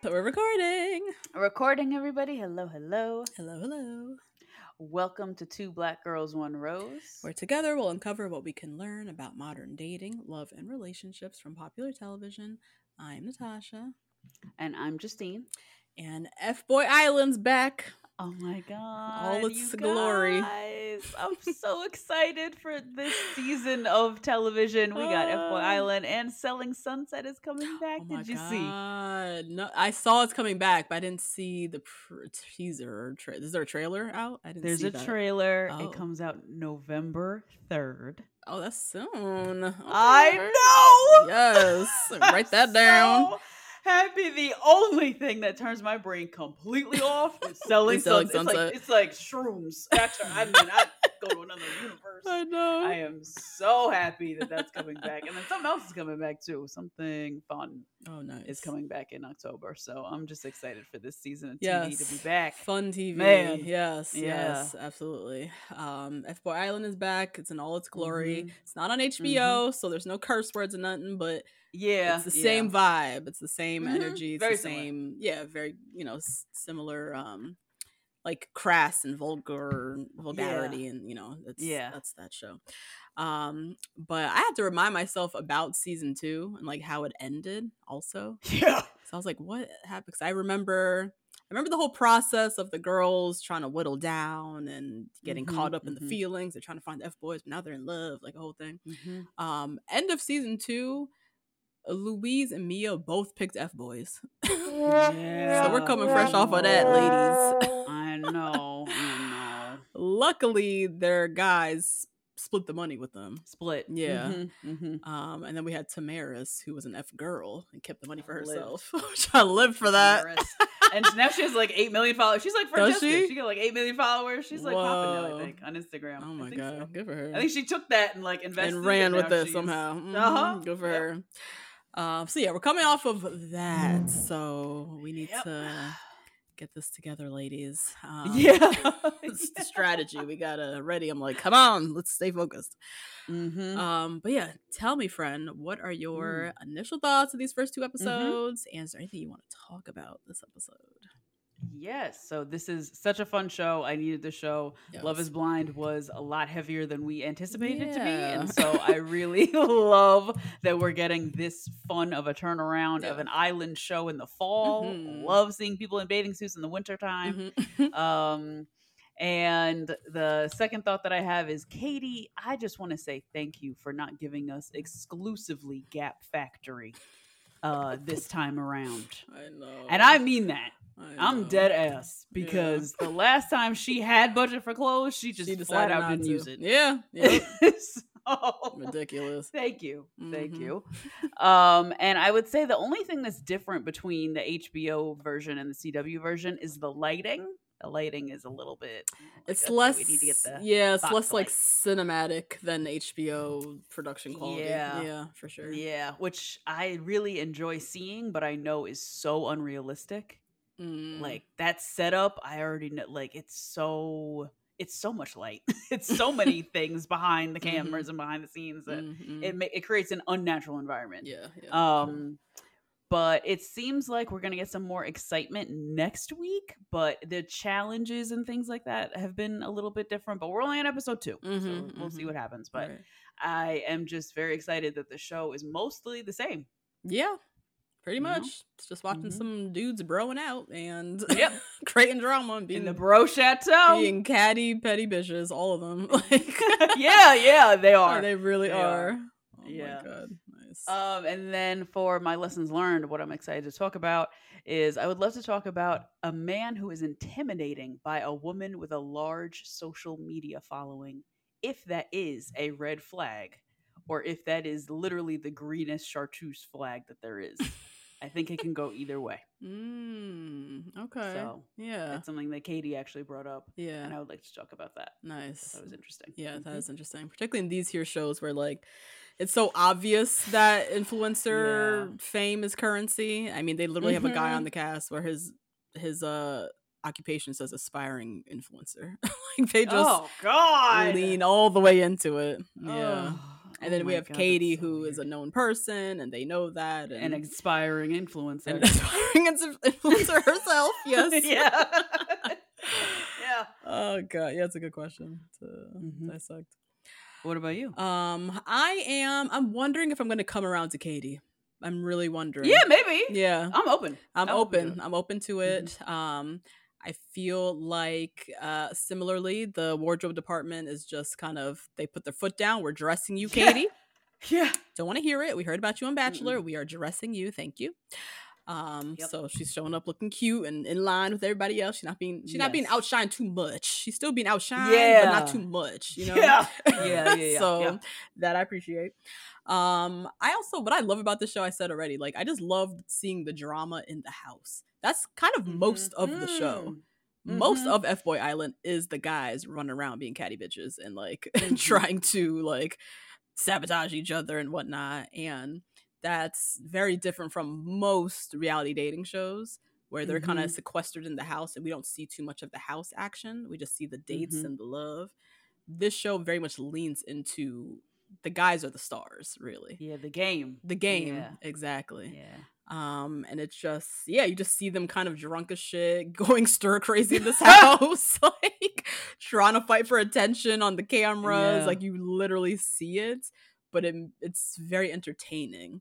So we're recording. Recording, everybody. Hello, hello. Hello, hello. Welcome to Two Black Girls, One Rose. Where together we'll uncover what we can learn about modern dating, love, and relationships from popular television. I'm Natasha. And I'm Justine. And F Boy Island's back. Oh my god. All its glory. guys. I'm so excited for this season of television. We got F Boy Ah. Island and Selling Sunset is coming back. Oh Did you see? No, I saw it's coming back, but I didn't see the pr- teaser. Or tra- is there a trailer out? I didn't There's a that. trailer. Oh. It comes out November 3rd. Oh, that's soon. Okay. I know. Yes. Write that I'm down. So happy. The only thing that turns my brain completely off is selling, Is Selling Sunset. Sunset. It's like, it's like shrooms. That's, I mean, I go to another universe. I know. I am so happy that that's coming back, and then something else is coming back too. Something fun oh, nice. is coming back in October, so I'm just excited for this season of TV yes. to be back. Fun TV. Man. Yes, Yeah. yes, absolutely. Um, F Boy Island is back. It's in all its glory. Mhm. It's not on HBO, so there's no curse words and nothing, but Yeah, it's the yeah. same vibe. It's the same Mhm. energy. It's Very the similar. same, yeah, very, you know, s- similar, um, like crass and vulgar vulgarity and you know that's Yeah. that's that show um but i had to remind myself about season two and like how it ended also Yeah, so I was like, what happened? Because I remember I remember the whole process of the girls trying to whittle down and getting Mhm, caught up in the mhm. feelings. They're trying to find the F boys, but now they're in love, like a whole thing. Mhm. Um, end of season two, Louise and Mia both picked F boys. yeah. So we're coming fresh off of that, ladies. I know. Luckily, their guys split the money with them. Split. Yeah. Mhm, mhm. Um, and then we had Tamaris, who was an F girl and kept the money for herself. Which I lived for that. And now she has like eight million followers. She's like Does Francesca. she? She? got like eight million followers. She's like popping now, I think, on Instagram. Oh my god, so. good for her. I think she took that and like invested and ran with it somehow. Uh-huh. Good for Yep. her. Um, so yeah, we're coming off of that, so we need Yep. to get this together, ladies. Um, Yeah. it's the strategy. We gotta ready. I'm like, come on, let's stay focused. Mhm. Um, but yeah, tell me, friend, what are your initial thoughts of these first two episodes? And is there anything you want to talk about this episode? Yes. So this is such a fun show. I needed the show. Love is Blind was a lot heavier than we anticipated it to be. And so I really love that we're getting this fun of a turnaround of an island show in the fall. Mhm. Love seeing people in bathing suits in the wintertime. Mhm. Um, and the second thought that I have is Katie, I just want to say thank you for not giving us exclusively Gap Factory uh this time around. I know, And I mean that. I'm dead ass Yeah. because the last time she had budget for clothes, she just She flat decided out didn't to. use it. Yeah, yeah. so, ridiculous. Thank you. Thank Mhm. you. Um, and I would say the only thing that's different between the HBO version and the CW version is the lighting. The lighting is a little bit. like, It's less, We need to get the. yeah, it's less like cinematic than HBO production quality. Yeah. yeah, for sure. Yeah, which I really enjoy seeing, but I know is so unrealistic. Mm. Like that setup, I already know. Like it's so, it's so much light. it's so many things behind the cameras and behind the scenes that Mhm. it ma- it creates an unnatural environment. yeah, yeah, for sure. Um, but it seems like we're going to get some more excitement next week. But the challenges and things like that have been a little bit different. But we're only on episode 2 so Mhm, we'll see what happens. But Right. I am just very excited that the show is mostly the same. yeah, pretty know? much. It's just watching Mhm. some dudes broing out and Yep. creating drama and being In the Bro Chateau. being catty petty bitches, all of them. Like yeah, yeah, they are. they really They are. are. Oh Yeah. my god, nice. Um, and then for my lessons learned, what I'm excited to talk about is I would love to talk about a man who is intimidating by a woman with a large social media following, if that is a red flag, or if that is literally the greenest chartreuse flag that there is. I think it can go either way. Mm, okay. So, yeah, That's something that Katie actually brought up, Yeah, and I would like to talk about that. nice. That was interesting. Yeah, that Mhm. is interesting, particularly in these here shows where like it's so obvious that influencer Yeah. fame is currency. I mean, they literally have a guy on Mhm. the cast where his his uh occupation says aspiring influencer. like they just oh God! lean all the way into it. Yeah. And then oh we have God, Katie, so who is a known person, and they know that, and, an inspiring influencer. an aspiring inf- influencer herself. Yes. yeah. yeah. Oh god, yeah, it's a good question to Mhm. dissect. What about you? Um, I am. I'm wondering if I'm going to come around to Katie. I'm really wondering. yeah, maybe. Yeah. I'm open. I'm I'm open open. I'm open to it. Um, I feel like uh similarly, the wardrobe department is just kind of they put their foot down. We're dressing you, Katie. Yeah. Don't want to hear it. We heard about you on Bachelor. We are dressing you. Thank you. Um, Yep. so she's showing up looking cute and in line with everybody else. She's not being she's not being outshined too much. She's still being outshined, yeah. but not too much. You know. Yeah. Yeah, yeah, yeah, so yeah. that I appreciate. Um, I also what I love about this show, I said already, like I just love seeing the drama in the house. That's kind of most of the show. Mhm. Most Mhm. of F Boy Island is the guys running around being catty bitches and like Mhm. trying to like sabotage each other and whatnot. And that's very different from most reality dating shows where they're kind of sequestered in the house and we don't see too much of the house action. We just see the dates and the love. This show very much leans into the guys are the stars, really. Yeah, the game. The game, Yeah. exactly. Yeah. Um, and it's just yeah, you just see them kind of drunk as shit, going stir crazy in this house, like trying to fight for attention on the cameras. Yeah. Like you literally see it, but it, it's very entertaining,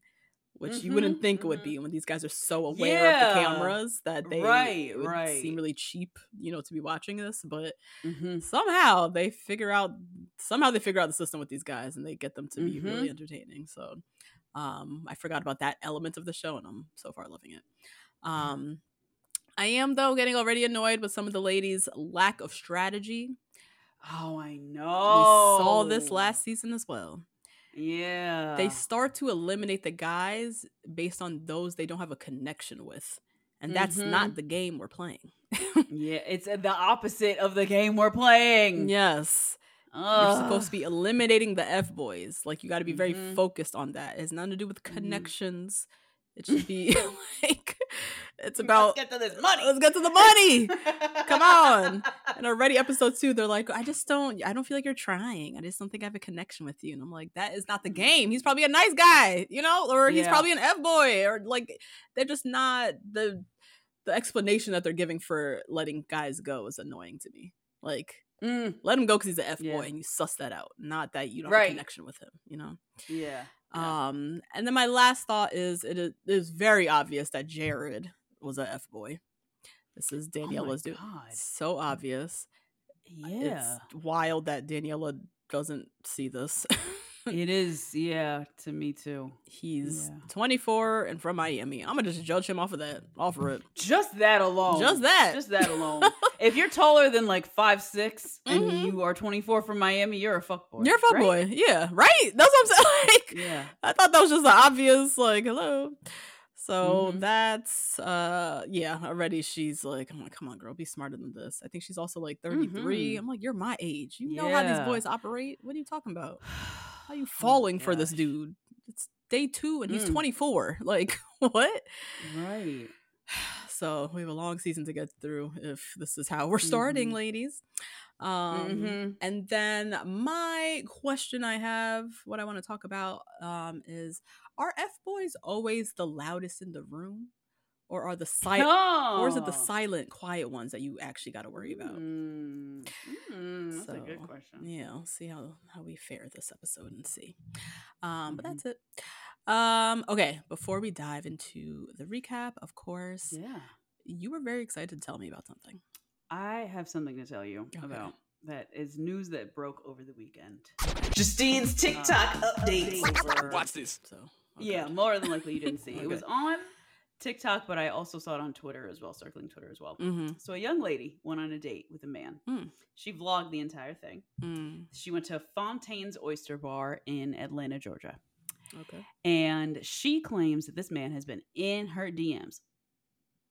which you wouldn't Mhm, think it would mhm. be when these guys are so aware of the cameras that they Right, right. seem really cheap, you know, to be watching this. But Mm-hmm. somehow they figure out somehow they figure out the system with these guys and they get them to be really entertaining so um i forgot about that element of the show and i'm so far loving it um i am though getting already annoyed with some of the ladies lack of strategy Oh, I know. we saw this last season as well Yeah. they start to eliminate the guys based on those they don't have a connection with and that's Mhm. not the game we're playing yeah, it's uh, the opposite of the game we're playing. yes You're supposed to be eliminating the F boys. Like you got to be very Mhm. focused on that. It has nothing to do with Mhm. connections. It should be like it's about Let's get to this money. Let's get to the money. Come on. And already episode two, they're like, I just don't. I don't feel like you're trying. I just don't think I have a connection with you. And I'm like, that is not the game. He's probably a nice guy, you know, or he's Yeah. probably an F boy, or like they're just not the the explanation that they're giving for letting guys go is annoying to me. Like Mm, let him go because he's an F Yeah. boy and you suss that out, not that you don't have a connection with him, you know? yeah. Yeah. Um, and then my last thought is it is, it is very obvious that Jared was a F boy. This is Daniela's dude. Oh God. So obvious. Yeah. It's wild that Daniela doesn't see this. it is. Yeah. To me too. He's Yeah. 24 and from Miami. I'm gonna just judge him off of that, off of it. Just that alone. Just that. Just that alone. if you're taller than like five six and Mhm. you are 24 from Miami, you're a fuckboy. You're a fuck right? boy. Yeah, right? That's what I'm saying. Like, Yeah. I thought that was just an obvious, like, hello. So Mhm. that's uh yeah, already she's like, I'm like, come on, girl, be smarter than this. I think she's also like 33. Mhm. I'm like, you're my age. You know how these boys operate. What are you talking about? How are you Oh falling for this dude? It's day two and he's Mm. 24. Like, what? Right. So we have a long season to get through if this is how we're starting, Mhm. ladies. Um Mhm. and then my question I have, what I want to talk about, um, is are F boys always the loudest in the room? Or are the silent or is it the Oh. silent, quiet ones that you actually gotta worry about? Mm, mm, that's a good So, question. Yeah, we'll see how how we fare this episode and see. Um, but Mhm. that's it. Um, okay, before we dive into the recap, of course, Yeah. you were very excited to tell me about something. I have something to tell you Okay. about that is news that broke over the weekend. Justine's TikTok Uh, updates. over- Watch this. So Yeah, okay. more than likely you didn't see. It was Okay. on TikTok, but I also saw it on Twitter as well, circling Twitter as well. Mm-hmm. So a young lady went on a date with a man. Mm. She vlogged the entire thing. Mm. She went to Fontaine's Oyster Bar in Atlanta, Georgia. Okay. And she claims that this man has been in her DMs.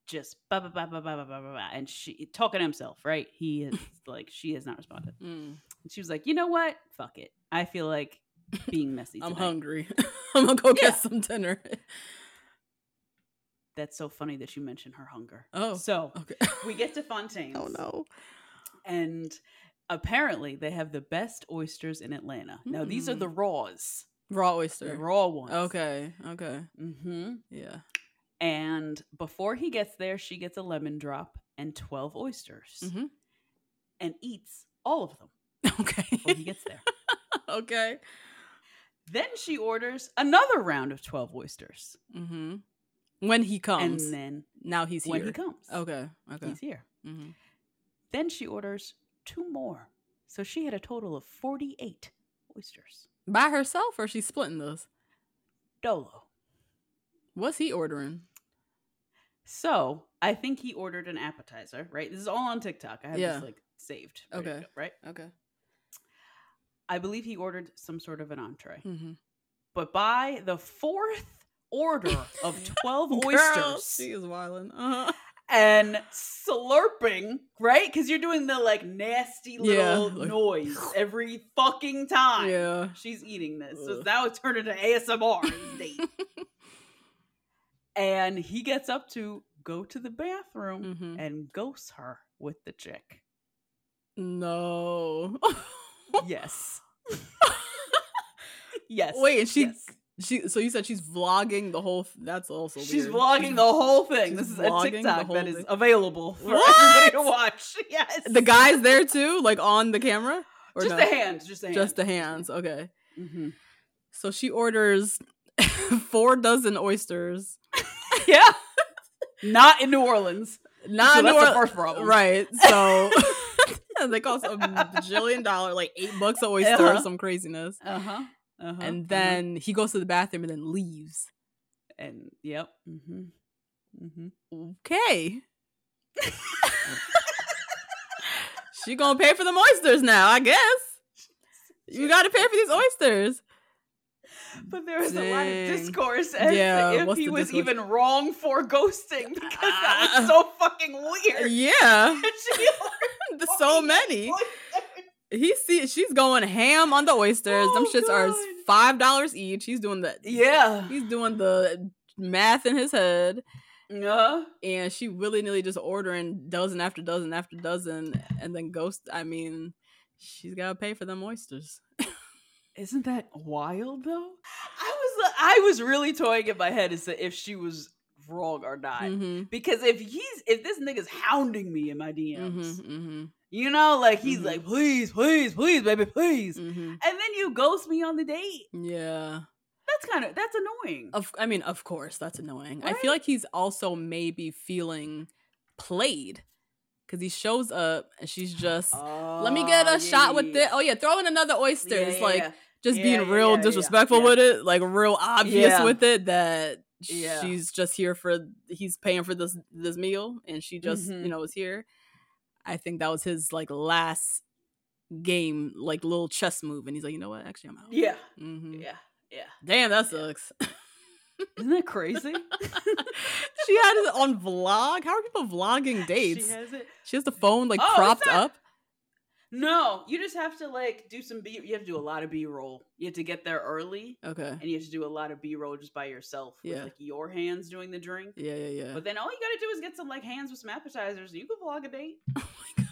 Just ba ba ba ba ba ba ba ba ba. And she talking to himself, right? He is like, she has not responded. Mm. And she was like, you know what? Fuck it. I feel like being messy. I'm tonight." hungry. I'm gonna go Yeah. get some dinner. That's so funny that you mentioned her hunger. Oh, So okay. we get to Fontaine's. oh no. And apparently they have the best oysters in Atlanta. Now these are Mm. the raws. Raw The oyster. raw ones. Okay. Okay. Mm-hmm. Yeah. And before he gets there, she gets a lemon drop and 12 oysters Mhm. and eats all of them Okay. before he gets there. okay. Then she orders another round of 12 oysters. Mm-hmm. When he comes, And then now he's here. when he comes, Okay. Okay. he's here. Mm-hmm. Then she orders two more. So she had a total of 48 oysters. By herself, or she's splitting those? Dolo. What's he ordering? So I think he ordered an appetizer, right? This is all on TikTok. I have Yeah. this like saved. Okay. go, right? Okay. I believe he ordered some sort of an entree. Mm-hmm. But by the fourth order of 12 Girl, oysters she is wilding. Uh-huh. and slurping, right? Because you're doing the like nasty Yeah, little like- noise every fucking time. Yeah. She's eating this. So Ugh. now it's turned into ASMR. and he gets up to go to the bathroom Mhm. and ghosts her with the chick. No. Yes. yes. Wait, and she yes. she so you said she's vlogging the whole that's also She's weird. vlogging the whole thing. This is a TikTok that is thing. available for What? everybody to watch. Yes. the guy's there too, like on the camera? Or just no? the hands. Just the hands. Just the hands. Okay. hmm So she orders four dozen oysters. Yeah. Not in New Orleans. Not So New the Orleans- first problem. Right. So they cost a bajillion dollar, like eight bucks always oyster Uh-huh. some craziness. Uh huh. Uh-huh. And then he goes to the bathroom and then leaves. and yep. Mm-hmm. Mm-hmm. Okay. she gonna pay for the oysters now, I guess. You gotta pay for these oysters. But there was a lot of discourse as Yeah, if he was discourse? even wrong for ghosting because that Ah. was so fucking weird. Yeah. So many. He see she's going ham on the oysters. Them Oh, shits are five dollars each. He's doing the Yeah. he's doing the math in his head. Uh, And she willy nilly just ordering dozen after dozen after dozen and then ghost I mean, she's gotta pay for them oysters. Isn't that wild though? I was I was really toying in my head as to if she was wrong or not. Mm-hmm. Because if he's if this nigga's hounding me in my DMs, Mm-hmm. Mm-hmm. you know, like he's Mhm. like, please, please, please, baby, please. Mm-hmm. And then you ghost me on the date. Yeah. That's kind of that's annoying. Of I mean, of course, that's annoying. I feel like he's also maybe feeling played because he shows up and she's just, let me get a Oh, yeah, shot yeah, with yeah. it. Oh yeah, throw in another oyster. It's like. Just Yeah, being yeah, real yeah, disrespectful with it, like real obvious with it that she's just here for he's paying for this this meal and she just Mhm. you know is here. I think that was his like last game, like little chess move, and he's like, you know what? Actually, I'm out. Yeah, hmm yeah, yeah. Damn, that sucks. Isn't that crazy? she had it on vlog. How are people vlogging dates? She has it. She has the phone like Oh, propped not- up. No, you just have to like do some B. You have to do a lot of B roll. You have to get there early, Okay. and you have to do a lot of B roll just by yourself with Yeah. like your hands doing the drink. Yeah, yeah, yeah. But then all you gotta do is get some like hands with some appetizers. and You can vlog a date. Oh my god.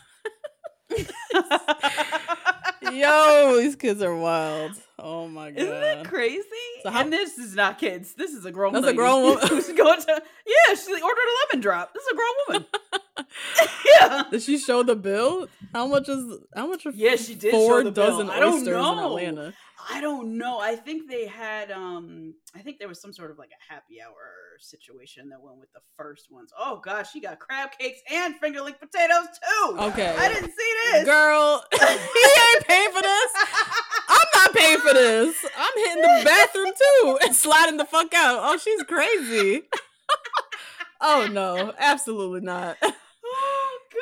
Yo, these kids are wild. Oh my god. Isn't that crazy? So how- and this is not kids. This is a grown. Woman. That's a lady grown woman. who's going to. Yeah, she ordered a lemon drop. This is a grown woman. Yeah. Did she show the bill? How much is how much are Yeah, she did four show the bill. dozen I don't oysters in know. Atlanta? I don't know. I think they had um I think there was some sort of like a happy hour situation that went with the first ones. Oh gosh, she got crab cakes and fingerling potatoes too. Okay. I didn't see this. Girl, he ain't paying for this. I'm not paying for this. I'm hitting the bathroom too and sliding the fuck out. Oh, she's crazy. oh no, absolutely not.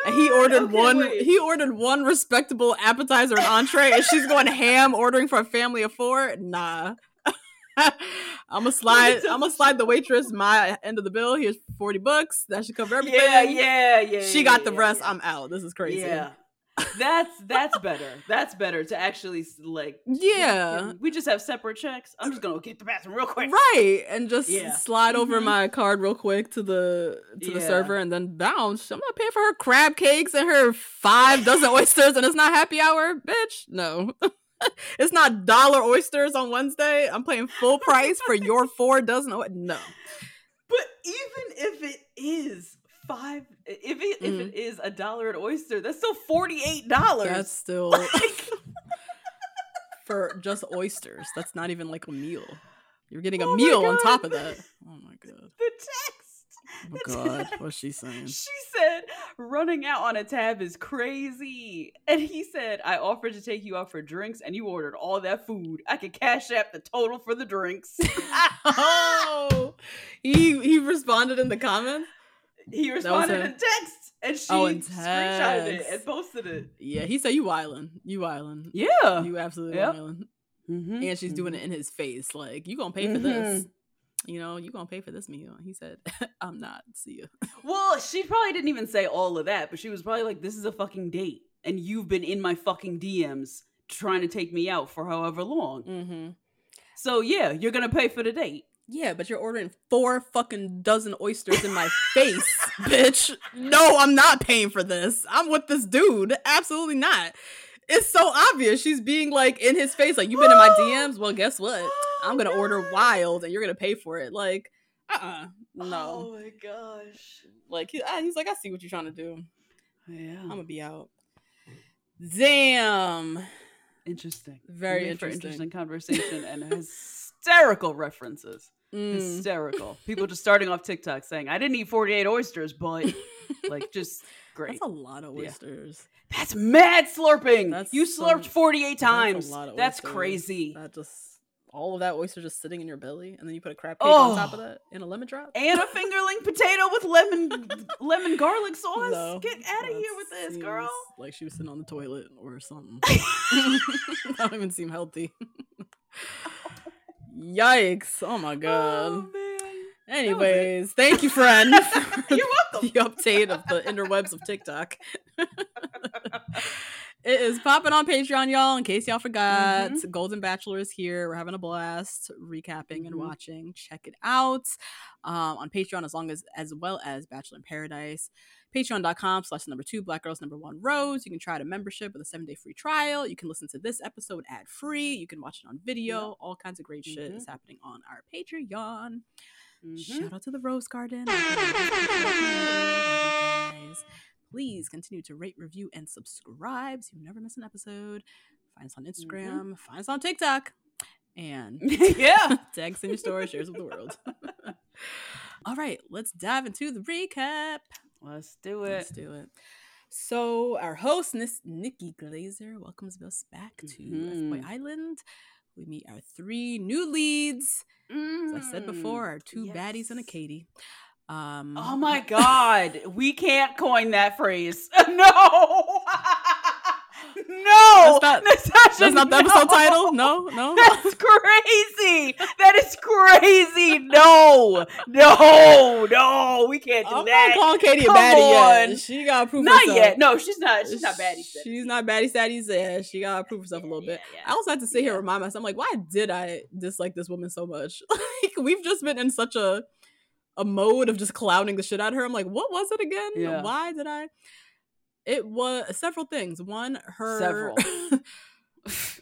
And he ordered Okay, one. wait. He ordered one respectable appetizer and entree, and she's going ham ordering for a family of four. Nah. I'm gonna slide. I'm gonna slide the waitress my end of the bill. Here's forty bucks. That should cover everything. Yeah, yeah, yeah. She yeah, got the yeah, rest. yeah. I'm out. This is crazy. Yeah. That's that's better. That's better to actually like. Yeah. We just have separate checks. I'm just gonna get the bathroom real quick. Right, and just Yeah. slide over Mhm. my card real quick to the to the server, and then bounce. I'm not paying for her crab cakes and her five dozen oysters, and it's not happy hour, bitch. No, it's not dollar oysters on Wednesday. I'm paying full price for your four dozen. O- no, But even if it is five, if it if Mhm. it is a dollar an oyster, that's still forty eight dollars. that's still like, for just oysters. That's not even like a meal. You're getting a Oh meal on top of that. Oh my god. the text. Oh god, what's she saying? She said running out on a tab is crazy. And he said, I offered to take you out for drinks and you ordered all that food. I could cash app the total for the drinks. oh, he he responded in the comments. He responded her. in text and she Oh, in screenshotted it and posted it. Yeah, he said you wildin', you wildin', Yeah. you absolutely Yep. wildin'. Mhm. And she's doing it in his face, like you gonna pay for this. You know, you gonna pay for this meal. He said, "I'm not." See you. Well, she probably didn't even say all of that, but she was probably like, "This is a fucking date, and you've been in my fucking DMs trying to take me out for however long. Mm-hmm. So yeah, you're gonna pay for the date." Yeah, but you're ordering four fucking dozen oysters in my face, bitch. No, I'm not paying for this. I'm with this dude. Absolutely not. It's so obvious. She's being like in his face, like, you've been in my DMs. Well, guess what? I'm gonna order wild and you're gonna pay for it. Like, uh uh Oh No. Oh my gosh. Like he, he's like, I see what you're trying to do. Yeah. I'm gonna be out. Damn. interesting. Very interesting. interesting conversation and hysterical references. Mm. Hysterical. People just starting off TikTok saying, "I didn't eat 48 oysters, but like just great." That's a lot of Yeah. oysters. That's mad slurping. That's you slurped 48 That's a times. of That's crazy. That just all of that oyster just sitting in your belly, and then you put a crab cake on top of Oh. that in a lemon drop. and a fingerling potato with lemon lemon garlic sauce. No, Get out of here with this, girl. Like she was sitting on the toilet or something. that don't even seem healthy. Yikes! Oh my oh, god. Oh. Anyways, thank you, friend. You're welcome. The update of the interwebs of TikTok. it is popping on Patreon, y'all. In case y'all forgot, Mm-hmm. Golden Bachelor is here. We're having a blast recapping and Mhm. watching. Check it out um, on Patreon, as long as as well as Bachelor in Paradise. Patreon.com slash number two Black Girls Number One Rose. You can try out a membership with a seven day free trial. You can listen to this episode ad free. You can watch it on video. All kinds of great shit Mhm. is happening on our Patreon. Mhm. Shout out to the Rose Garden. Please continue to rate, review, and subscribe so you never miss an episode. Find us on Instagram, find us on TikTok, and yeah. tag us in your story, shares with the world. All right, let's dive into the recap. Let's do it. Let's do it. So, our host, Miss Nikki Glazer, welcomes us back to Mhm. F-Boy Island. We meet our three new leads. As I said before, Mm, our two baddies and a. Katie. Um, Oh my god, we can't coin that phrase. No. no. That's not- Natasha, That's not the episode no. title? No, no. That's crazy. That is crazy. No. No. No. We can't do I'm that. not calling Katie Come a baddie on. yet. She got to prove Not herself. yet. No, she's not. She's not baddie. status. She's not baddie status. Yeah, she got to prove herself a little bit. Yeah, yeah. I also had to sit here and remind myself, I'm like, why did I dislike this woman so much? like, we've just been in such a a mode of just clowning the shit out of her. I'm like, what was it again? Yeah. Why did I? It was several things. One, her Several.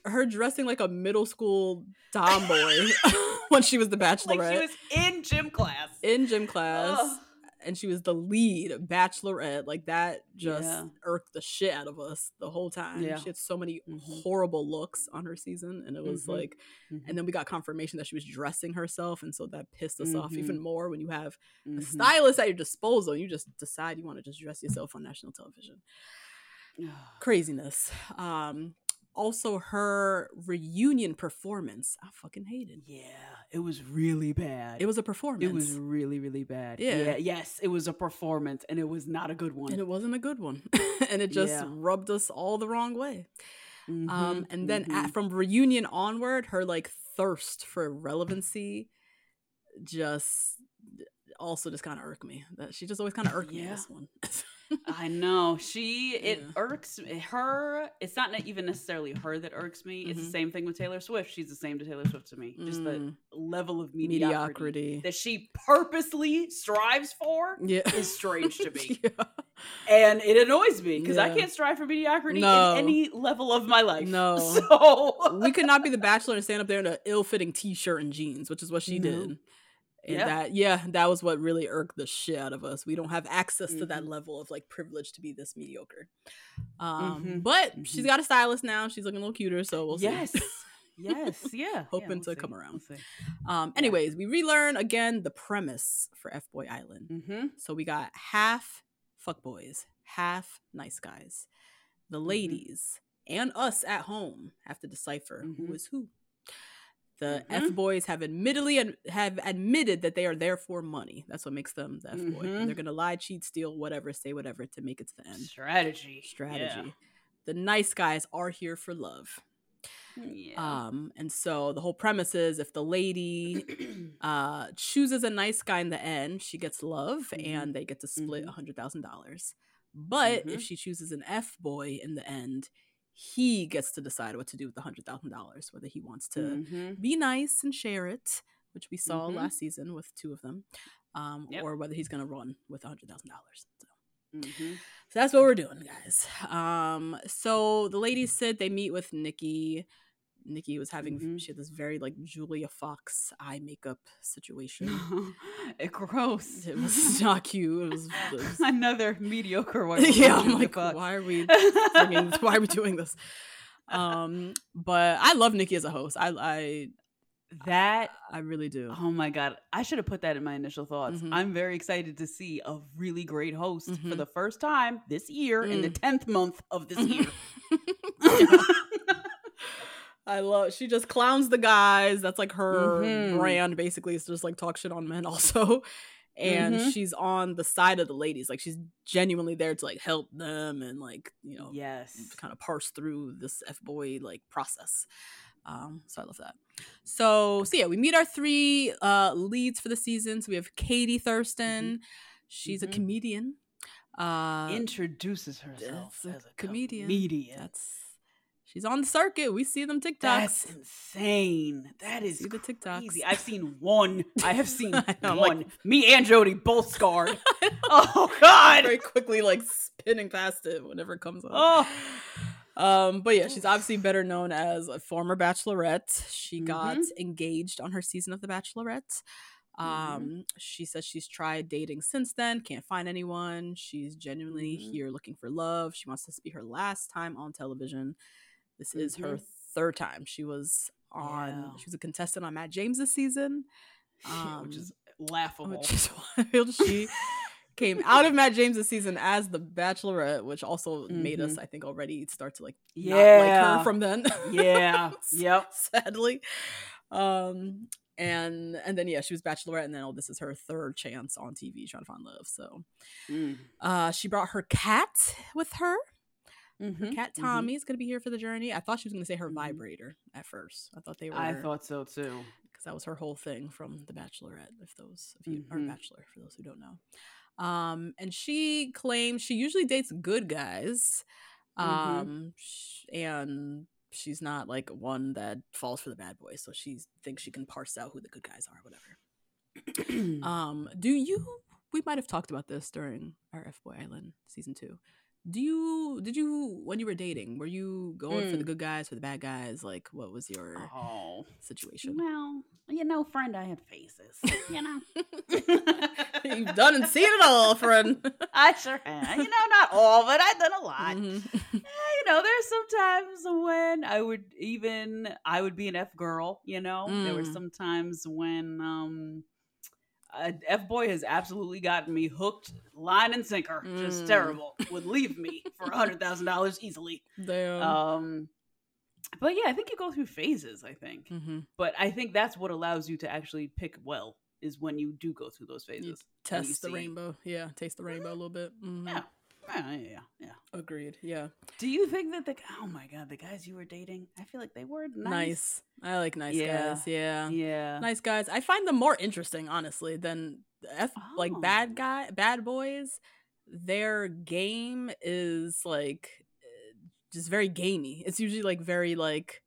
her dressing like a middle school tomboy when she was the bachelorette like she was in gym class. in gym class Ugh. And she was the lead bachelorette like that just Yeah. irked the shit out of us the whole time Yeah. she had so many Mhm. horrible looks on her season and it was Mhm. like and then we got confirmation that she was dressing herself and so that pissed us off even Mhm. more when you have a Mhm. stylist at your disposal you just decide you want to just dress yourself on national television craziness um also her reunion performance i fucking hated Yeah, it was really bad. it was a performance It was really, really bad. Yeah. Yes, it was a performance, and it was not a good one. and it wasn't a good one and it just Yeah. rubbed us all the wrong way um Mhm, and then mhm. at, from reunion onward her like thirst for relevancy just also just kind of irked me that she just always kind of irked me in Yeah. this one I know she. It Yeah. irks her. It's not even necessarily her that irks me. It's Mhm. the same thing with Taylor Swift. She's the same to Taylor Swift to me. Just the Mm. level of mediocrity, mediocrity that she purposely strives for yeah is strange to me, yeah. and it annoys me because I can't strive for mediocrity No. in any level of my life. No. so we could not be the bachelor and stand up there in an ill-fitting t-shirt and jeans which is what she No. did and Yeah. that yeah that was what really irked the shit out of us we don't have access to that Mhm. level of like privilege to be this mediocre um Mhm. but she's Mhm. got a stylist now she's looking a little cuter so we'll see yes, yes, yeah. Hoping yeah, we'll to see, come around. We'll um anyways we relearn again the premise for f-boy island Mm-hmm. so we got half fuck boys half nice guys the Mm-hmm. ladies and us at home have to decipher who is who the Mhm. F boys have admittedly ad- have admitted that they are there for money. That's what makes them the F boy. Mhm. And they're gonna lie, cheat, steal, whatever, say whatever to make it to the end. Strategy. Strategy. The nice guys are here for love. Yeah. yeah. Um, and so the whole premise is if the lady uh chooses a nice guy in the end, she gets love Mhm. and they get to split Mhm. a hundred thousand dollars. But if she chooses an F boy in the end, he gets to decide what to do with the hundred thousand dollars, whether he wants to Mhm. be nice and share it, which we saw Mhm. last season with two of them, um, Yep. or whether he's going to run with a hundred thousand dollars. So. Mhm. so that's what we're doing, guys. Um, so the ladies said they meet with Nikki. Nikki was having Mhm. she had this very like Julia Fox eye makeup situation. it gross. it was not cute. It was, it was another mediocre one. yeah. I'm like, Fox. why are we bringing why are we doing this? Um, but I love Nikki as a host. I I that? I really do. Oh my god! I should have put that in my initial thoughts. Mhm. I'm very excited to see a really great host for Mhm. the first time this year in the Mm. tenth month of this year. I love she just clowns the guys. That's like her Mhm. brand basically. It's just like talk shit on men also. And Mhm. she's on the side of the ladies. Like she's genuinely there to like help them and like, you know, yes. kind of parse through this F boy like process. Um, so I love that. So so yeah, we meet our three uh leads for the season. So we have Katie Thurston. She's a Mhm. comedian. Uh Introduces herself as a comedian. comedian. That's she's on the circuit. We see them TikToks. That's insane. That is See the crazy. TikToks. I've seen one. I have seen I know, one. like- Me and Jody both scarred. oh God. very quickly like spinning past it whenever it comes up. Oh. Um, but yeah, she's obviously better known as a former bachelorette. She got Mhm. engaged on her season of The Bachelorette. Um, Mhm. she says she's tried dating since then, can't find anyone. She's genuinely Mhm. here looking for love. She wants this to be her last time on television. This is her Mhm. third time. She was on Yeah. she was a contestant on Matt James this season. which is Um, laughable. which is wild. She came out of Matt James' season as the Bachelorette, which also made us, I think, already start to like not like Mm-hmm. Yeah. her from then. yeah. Yep. Sadly. Um and and then yeah, she was Bachelorette, and then oh, this is her third chance on TV trying to find love. So Mm. uh she brought her cat with her. Mhm. Cat Mhm. Tommy is gonna be here for the journey. I thought she was gonna say her Mhm. vibrator at first. I thought they were I thought so too. because that was her whole thing from The Bachelorette. If those, if you are Mhm. Bachelor, for those who don't know, um, and she claims she usually dates good guys, um, and she's not like one that falls for the bad boys. So she thinks she can parse out who the good guys are, whatever. Um, do you? We might have talked about this during our F Boy Island season two. Do you did you when you were dating were you going for the Mm. good guys for the bad guys like what was your Oh, situation well, you know, friend, I had phases. You know, you've done and seen it all friend I sure have. You know, not all, but I've done a lot. Mhm. Eh, you know, there's sometimes when I would even I would be an F girl. You know, there were Mm. some times when um, a F boy has absolutely gotten me hooked, line and sinker. Just Mm. terrible. Would leave me for a hundred thousand dollars easily. Damn. Um, but yeah, I think you go through phases. I think, Mhm. but I think that's what allows you to actually pick well is when you do go through those phases. you test the see- rainbow yeah taste the rainbow a little bit Mhm. Yeah. Yeah, yeah, yeah. agreed yeah Do you think that the oh my god, the guys you were dating, I feel like they were nice. nice, i like nice Yeah. guys yeah Yeah. nice guys i find them more interesting honestly than f like bad Oh. guy bad boys their game is like just very gamey it's usually like very like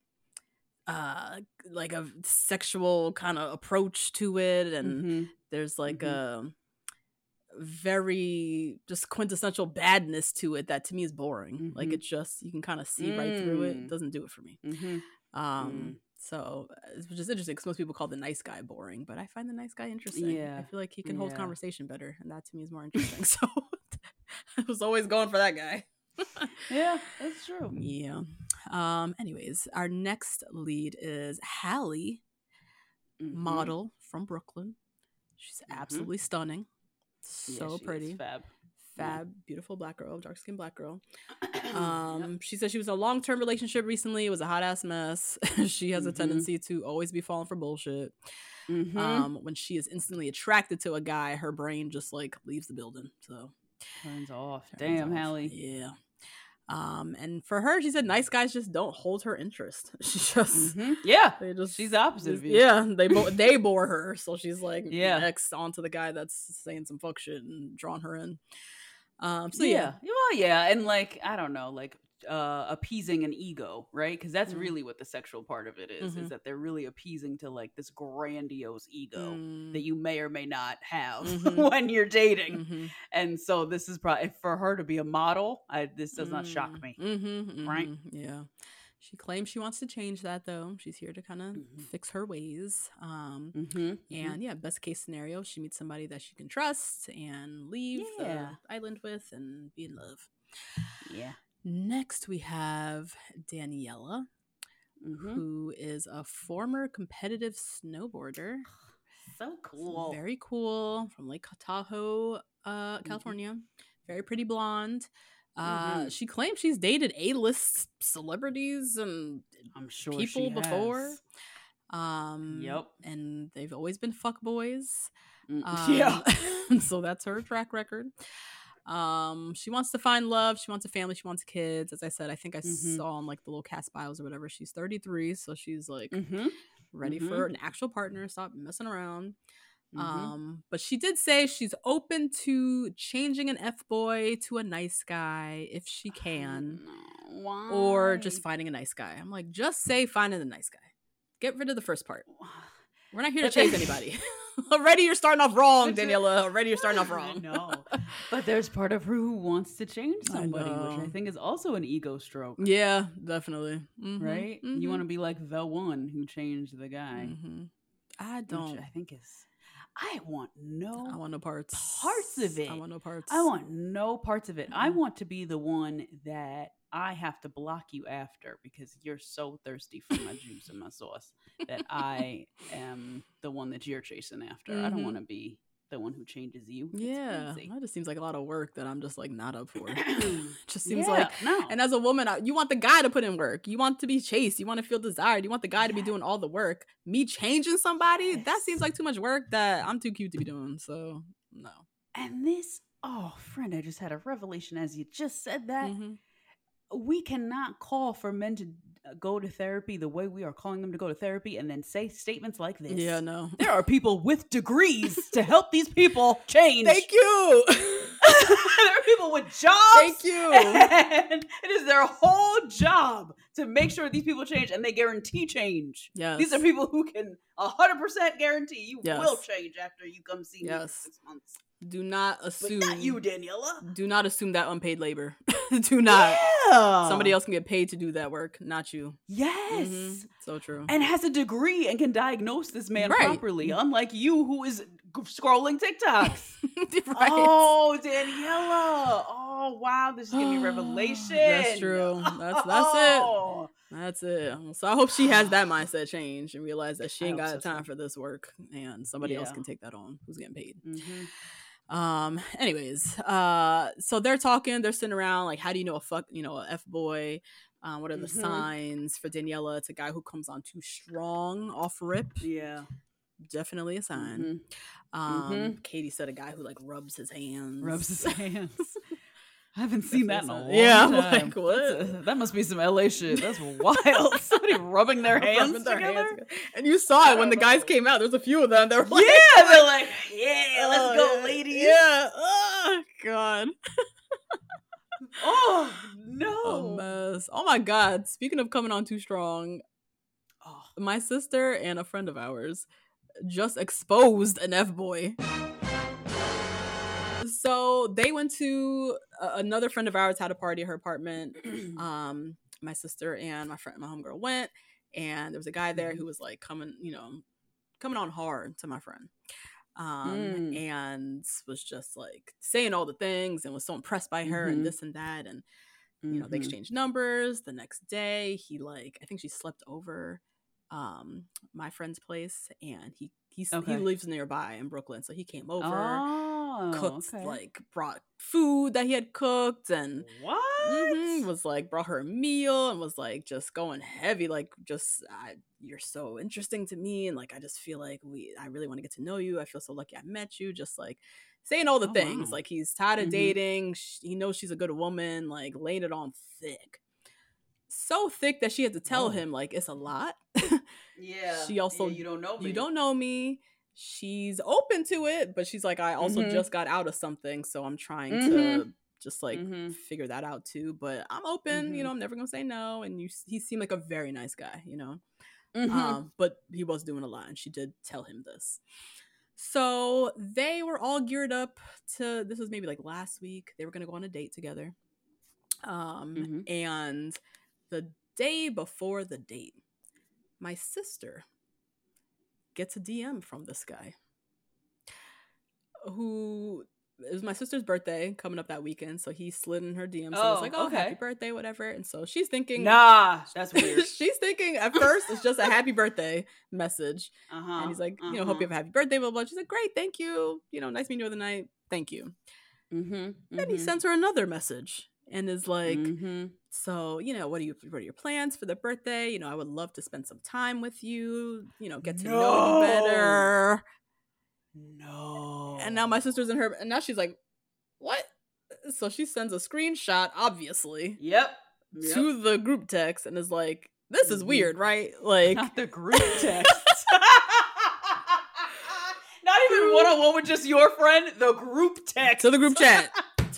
uh like a sexual kind of approach to it and Mhm. there's like Mhm. a very just quintessential badness to it that to me is boring like Mhm. it's just you can kind of see right through it Mm. it doesn't do it for me Mhm. um so uh, it's which is interesting because most people call the nice guy boring but i find the nice guy interesting Yeah. i feel like he can hold Yeah. conversation better and that to me is more interesting so i was always going for that guy Yeah, that's true. yeah um anyways our next lead is hallie Mhm. model from brooklyn she's Mhm. absolutely stunning so is pretty fab. fab beautiful black girl dark skinned black girl um she said she was in a long-term relationship recently it was a hot ass mess she has a Mhm. tendency to always be falling for bullshit Mhm. um when she is instantly attracted to a guy her brain just like leaves the building so turns off. turns Damn, off. Hallie. yeah um and for her she said nice guys just don't hold her interest she just Mhm. Yeah. they just She's the opposite of just- you. yeah they bo- they bore her so she's like Yeah. next onto the guy that's saying some fuck shit and drawing her in um so yeah. yeah Well, yeah, and like I don't know, like uh appeasing an ego, right? Because that's Mhm. really what the sexual part of it is, Mhm. is that they're really appeasing to like this grandiose ego Mm, that you may or may not have Mhm. when you're dating. mhm. And so this is probably for her to be a model. I this does not shock Mm, me. mhm, right? Yeah. She claims she wants to change that though. She's here to kind of Mhm. fix her ways. Um, Mm-hmm. and yeah, best case scenario, she meets somebody that she can trust and leave Yeah. the island with and be in love. yeah. Next, we have Daniela, Mm-hmm. who is a former competitive snowboarder. So cool. Very cool from Lake Tahoe, uh, Mm-hmm. California. Very pretty blonde. Uh, Mhm. She claims she's dated A-list celebrities and I'm sure people before. Um, Yep. And they've always been fuck boys. Mm, Um, yeah. so that's her track record. Um, she wants to find love. She wants a family. She wants kids. As I said, I think I Mhm. saw on like the little cast bios or whatever. She's 33, so she's like Mm-hmm. ready Mhm. for an actual partner. Stop messing around. Mhm. Um, but she did say she's open to changing an F boy to a nice guy if she can, or just finding a nice guy. I'm like, just say finding a nice guy. Get rid of the first part. We're not here to chase anybody. Already you're starting off wrong, Daniela. Already you're starting off wrong. no, But there's part of her who wants to change I somebody, which I think is also an ego stroke. Yeah, definitely. Mhm, Right? You mhm, want to be like the one who changed the guy. mhm. I don't. I think is I want no I want no parts. parts of it. I want no parts. I want no parts of it. I Mhm. want to be the one that I have to block you after because you're so thirsty for my juice and my sauce that I am the one that you're chasing after. I don't Mhm. want to be the one who changes you. Yeah, that just seems like a lot of work that I'm just like not up for. just seems Yeah, like no. And as a woman, you want the guy to put in work. You want to be chased. You want to feel desired. You want the guy to be doing all the work. Me changing somebody, that seems like too much work that I'm too cute to be doing. So, no. And this, oh, friend, I just had a revelation as you just said that. Mhm. We cannot call for men to uh, go to therapy the way we are calling them to go to therapy and then say statements like this. Yeah, no. There are people with degrees to help these people change. Thank you. there are people with jobs. Thank you. And it is their whole job to make sure these people change and they guarantee change. Yes. These are people who can 100% guarantee you will change after you come see me in six months. Do not But assume. not you, Daniela. Do not assume that unpaid labor. do not. Yeah. Somebody else can get paid to do that work, not you. Yes. Mhm. So true. And has a degree and can diagnose this man Right. properly, unlike you who is scrolling TikToks. right. Oh, Daniela. Oh, wow. This is giving me revelation. That's true. That's- that's it. Oh. That's it. So I hope she has that mindset change and realize that she ain't got so, time for this work and somebody else can take that on who's getting paid. Mhm. Um, anyways, uh, so they're talking, they're sitting around like, how do you know a fuck, you know, a F boy? Um, what are the Mhm. signs for Daniela? It's a guy who comes on too strong off rip. Yeah. Definitely a sign. Mhm. Um, Mhm. Katie said a guy who like rubs his hands. Rubs his hands. I haven't seen that in a long a- yeah, time. like, what? A- that must be some LA shit. That's wild. Somebody rubbing their hands Rubbing their together. hands. And you saw it when the guys came out. There's a few of them. They were like, Yeah, they're like, yeah, let's "Oh, go, yeah, ladies. Yeah. Oh God. Oh A no. mess. Oh my God. Speaking of coming on too strong, Oh, my sister and a friend of ours just exposed an F boy. So they went to uh, another friend of ours had a party at her apartment. Um, my sister and my friend, my homegirl went, and there was a guy there who was like coming, you know, coming on hard to my friend. Um, Mm. and was just like saying all the things and was so impressed by her Mhm. and this and that. And you know they Mhm. exchanged numbers the next day he like i think she slept over um my friend's place and he he's, Okay. he lives nearby in brooklyn so he came over Oh, cooked okay. like brought food that he had cooked and what? mhm, was like brought her a meal and was like just going heavy like just I, you're so interesting to me and like i just feel like we i really want to get to know you i feel so lucky i met you just like saying all the Oh, things wow. like he's tired of Mhm. dating sh- he knows she's a good woman like laying it on thick so thick that she had to tell Oh. him like it's a lot Yeah. She also- yeah, you don't know me. you don't know me she's open to it but she's like i also Mhm. just got out of something so i'm trying Mhm. to just like Mhm. figure that out too but i'm open you Mhm. know i'm never gonna say no and you he seemed like a very nice guy you know Mhm. um but he was doing a lot and she did tell him this so they were all geared up to this was maybe like last week they were gonna go on a date together um Mhm. and the day before the date my sister gets a dm from this guy who it was my sister's birthday coming up that weekend so he slid in her dm so Oh, it's like oh happy birthday whatever and so she's thinking Nah, that's weird. she's thinking at first it's just a happy birthday message. Uh-huh. And he's like, you know, hope you have a happy birthday, blah, blah. She's like, great, thank you. You know, nice meeting you the night. Thank you. Mm-hmm. Then he sends her another message and is like, mm-hmm. so, you know, what are you what are your plans for the birthday? You know, I would love to spend some time with you, you know, get to know you better. no. And now my sister's in her and now she's like, what? So she sends a screenshot, obviously, Yep. yep. to the group text and is like, this is Mhm. weird, right? Like Not the group text. Not even one on one with just your friend. The group text to the group chat.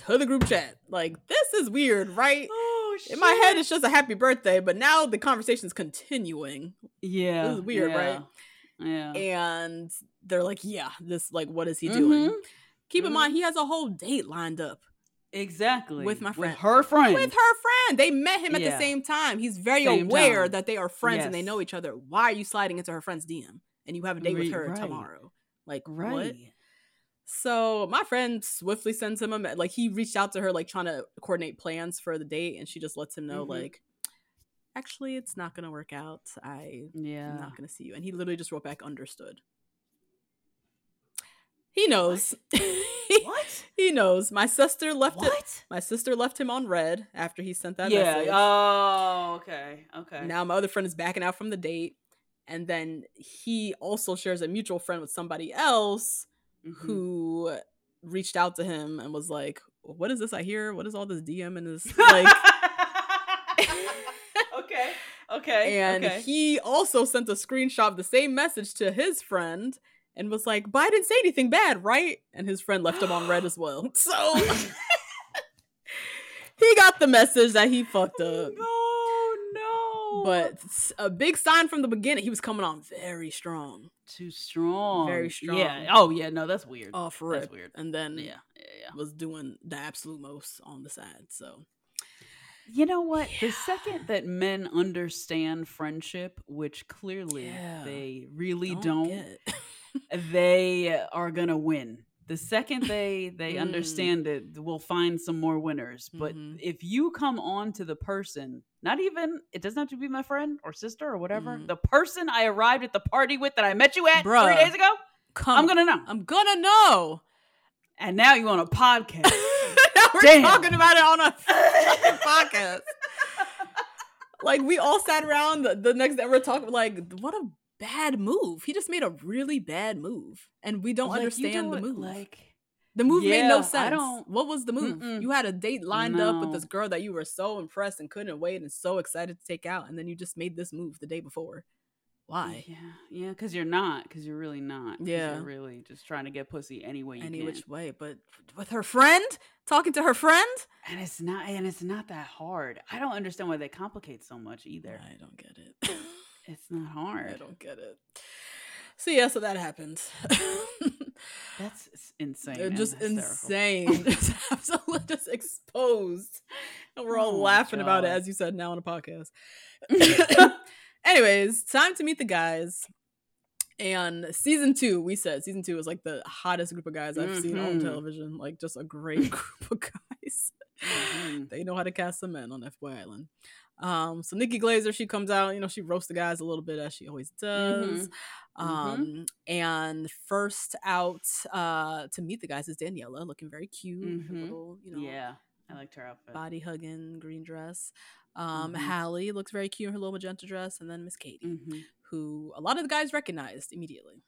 To the group chat. Like, this is weird, right? Oh shit. In my head, it's just a happy birthday, but now the conversation's continuing. yeah, This is weird, right? Yeah. And they're like, yeah, this, like, what is he doing? Mhm. Keep in Mhm. mind, he has a whole date lined up Exactly. With my friend. With her friend. with her friend. They met him at the same time. He's very Same aware time. that they are friends and they know each other. Why are you sliding into her friend's DM? And you have a date with her right. tomorrow. Like, Right. what? So my friend swiftly sends him a me- like he reached out to her like trying to coordinate plans for the date, and she just lets him know Mhm. like, actually, it's not gonna work out. I Yeah. am not gonna see you. And he literally just wrote back, understood. He knows. What? he knows. My sister left it. What? My sister left him on red after he sent that yeah. message. Oh, okay. Okay. Now my other friend is backing out from the date, and then he also shares a mutual friend with somebody else Mhm. who reached out to him and was like, "What is this I hear? What is all this DM and this like?" okay. Okay. and okay. he also sent a screenshot of the same message to his friend and was like, "But I didn't say anything bad, right?" And his friend left him on red as well. So he got the message that he fucked up. But a big sign from the beginning, he was coming on very strong, too strong. Very strong. Yeah. Oh yeah. No, that's weird. Oh, off That's rip, weird. and then Yeah. Yeah. Yeah. was doing the absolute most on the side. So You know what? The second that men understand friendship, which clearly Yeah. they really don't, get. they are gonna win. The second they they Mm. understand it, we'll find some more winners. But Mhm. if you come on to the person, not even it doesn't have to be my friend or sister or whatever, Mhm. the person I arrived at the party with that I met you at Bruh. three days ago, Come, I'm gonna know. I'm gonna know. And now you on a podcast. now we're Damn. talking about it on a podcast. like we all sat around the, the next day we're talking like what a bad move. He just made a really bad move. And we don't Like, understand the don't- move. Like the move made Yeah, no I sense. don't- What was the move? Mm-mm. You had a date lined up with this girl that you were so impressed and couldn't wait and so excited to take out, and then you just made this move the day before. Why? Yeah, yeah, because you're not, because you're really not. Yeah. you're really just trying to get pussy any way you Any can. which way, but with her friend, talking to her friend. and it's not, and it's not that hard. I don't understand why they complicate so much either. I don't get it. It's not hard. I don't get it. So yeah, so that happened. That's insane. They're just insane. Just absolutely just exposed. And we're all Oh laughing about it, as you said now on a podcast. Anyways, time to meet the guys. And season two, we said season two was like the hottest group of guys I've seen on Mhm. television. Like just a great group of guys. Mhm. They know how to cast some men on FBoy Island. Um, so Nikki Glazer, she comes out, you know, she roasts the guys a little bit as she always does. Mhm. Um, and first out uh to meet the guys is Daniela, looking very cute, her Mhm. little, you know, yeah, I liked her outfit. body hugging green dress. Um, Mhm. Hallie looks very cute in her little magenta dress, and then Miss Katie, Mhm. who a lot of the guys recognized immediately.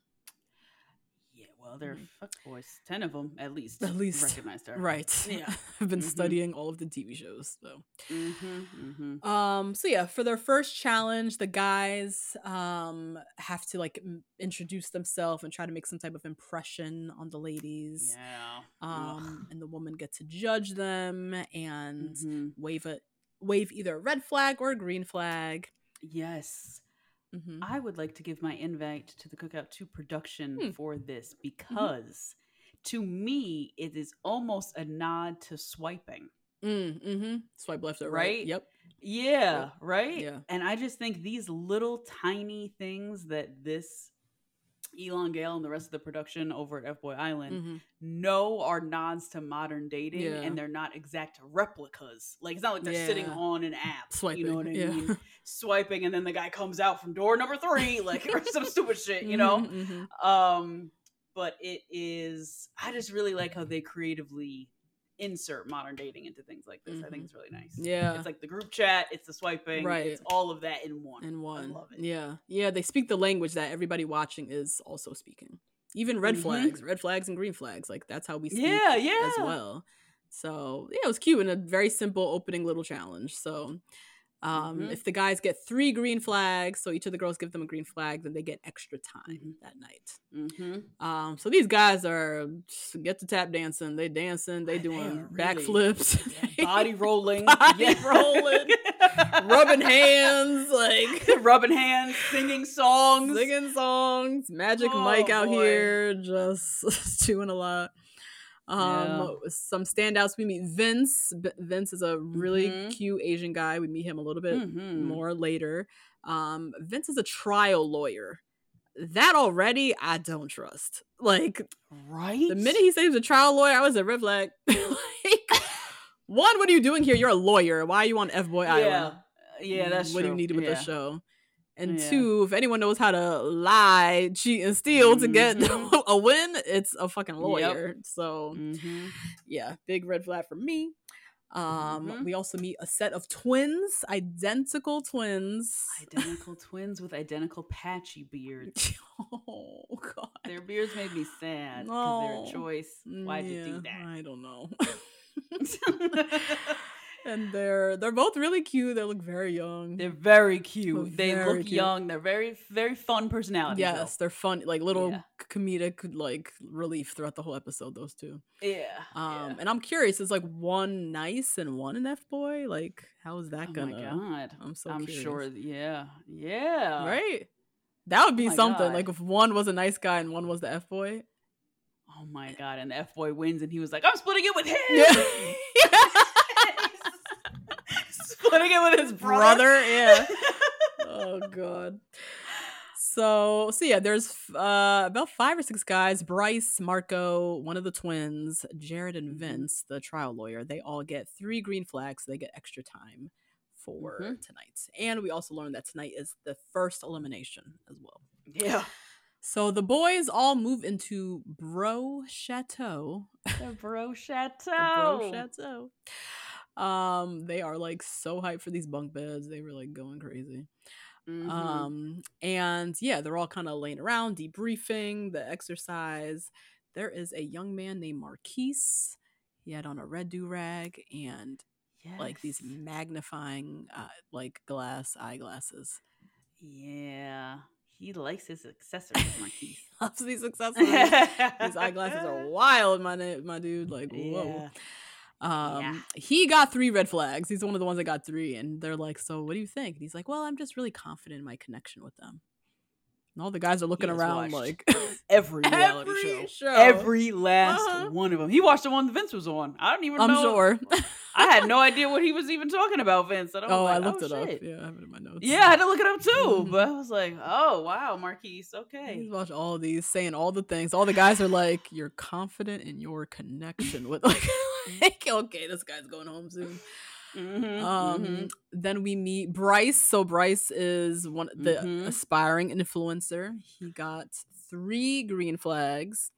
Well, they're fuck boys. Ten of them at least. At least, recognized her. Right. Yeah. I've been Mhm. studying all of the TV shows, so. Mm-hmm, mm-hmm. Um, so yeah, for their first challenge, the guys um have to like m- introduce themselves and try to make some type of impression on the ladies. Yeah. Um, and the woman gets to judge them and Mhm. wave a wave either a red flag or a green flag. Yes. Mhm. I would like to give my invite to the Cookout 2 production Hmm. for this because to me, it is almost a nod to swiping. Mm, mm-hmm. Swipe left or right. Right? Yep. Yeah, right? Yeah. And I just think these little tiny things that this Elan Gale and the rest of the production over at F Boy Island Mhm. know are nods to modern dating Yeah. and they're not exact replicas. Like it's not like they're sitting on an app. Swiping. You know what I yeah. mean? Swiping and then the guy comes out from door number three, like or some stupid shit, you know? Mhm, mhm. Um, but it is I just really like how they creatively insert modern dating into things like this. I think Mhm. it's really nice. Yeah. It's like the group chat, it's the swiping, Right. it's all of that in one. in one. I love it. Yeah. Yeah, they speak the language that everybody watching is also speaking. Even red Mhm. flags, red flags and green flags. Like that's how we speak Yeah, yeah. as well. So yeah, it was cute and a very simple opening little challenge. So um Mhm. if the guys get three green flags, so each of the girls give them a green flag, then they get extra time Mhm. that night. Mm-hmm. Um so these guys are get to tap dancing, they dancing, they they doing are really- backflips, Body rolling. Body Yeah. rolling. rubbing hands, like rubbing hands, singing songs. singing songs. Magic Oh, Mike out boy. here just doing a lot. Um, some standouts. We meet Vince. B- Vince is a really Mhm. cute Asian guy. We meet him a little bit Mhm. more later. Um, Vince is a trial lawyer. That already I don't trust. Like Right? the minute he said he was a trial lawyer, I was a red flag. like, one, what are you doing here? You're a lawyer. Why are you on F Boy yeah. Island? Yeah, that's what do you need with yeah. this show? And Yeah. two, if anyone knows how to lie, cheat, and steal to get Mhm. a win, it's a fucking lawyer. So Mhm. yeah, big red flag for me. Um, Mhm. we also meet a set of twins, identical twins. Identical twins with identical patchy beards. oh god. Their beards made me sad No. their choice. Why'd you do that? I don't know. and they're they're both really cute. They look very young. They're very cute. they very look cute. young. They're very very fun personalities. though. yes, they're fun, like little Yeah. comedic like relief throughout the whole episode. Those two. Yeah. Um, yeah. and I'm curious, is like one nice and one an F boy? Like, how is that oh gonna? my god. I'm so I'm curious. sure. Yeah. Yeah. right? That would be my something. God. Like if one was a nice guy and one was the F boy. Oh my god. And the F boy wins, and he was like, "I'm splitting it with him." splitting it with his brother. brother. Yeah. oh god. So so yeah, there's uh about five or six guys. Bryce, Marco, one of the twins, Jared and Mhm. Vince, the trial lawyer. They all get three green flags. So they get extra time for Mhm. tonight. And we also learned that tonight is the first elimination as well. Yeah. So the boys all move into Bro Chateau. The bro chateau. The Bro Chateau. Um, they are like so hyped for these bunk beds. They were like going crazy. Mhm. Um, and yeah, they're all kind of laying around, debriefing the exercise. There is a young man named Marquise. He had on a red do rag and like these magnifying, uh, like glass eyeglasses. Yeah. He likes his accessories, Marquise. Loves these accessories. these eyeglasses are wild, my my dude. Like, whoa. Yeah. Um, Yeah. he got three red flags. He's one of the ones that got three, and they're like, "So, what do you think?" And he's like, "Well, I'm just really confident in my connection with them." And all the guys are looking around like, Every reality Every show. show. Every last Uh-huh. one of them. He watched the one that Vince was on. I don't even "I'm know. sure." I had no idea what he was even talking about, Vince. I oh, I looked oh, it up. Yeah, I have it in my notes. Yeah, I had to look it up too. Mhm. But I was like, oh wow, Marquise, Okay, He's watched all these, saying all the things. All the guys are like, "You're confident in your connection with." Like, like, okay, this guy's going home soon. Mhm, Um, mhm. then we meet Bryce. So Bryce is one the Mhm. aspiring influencer. He got three green flags.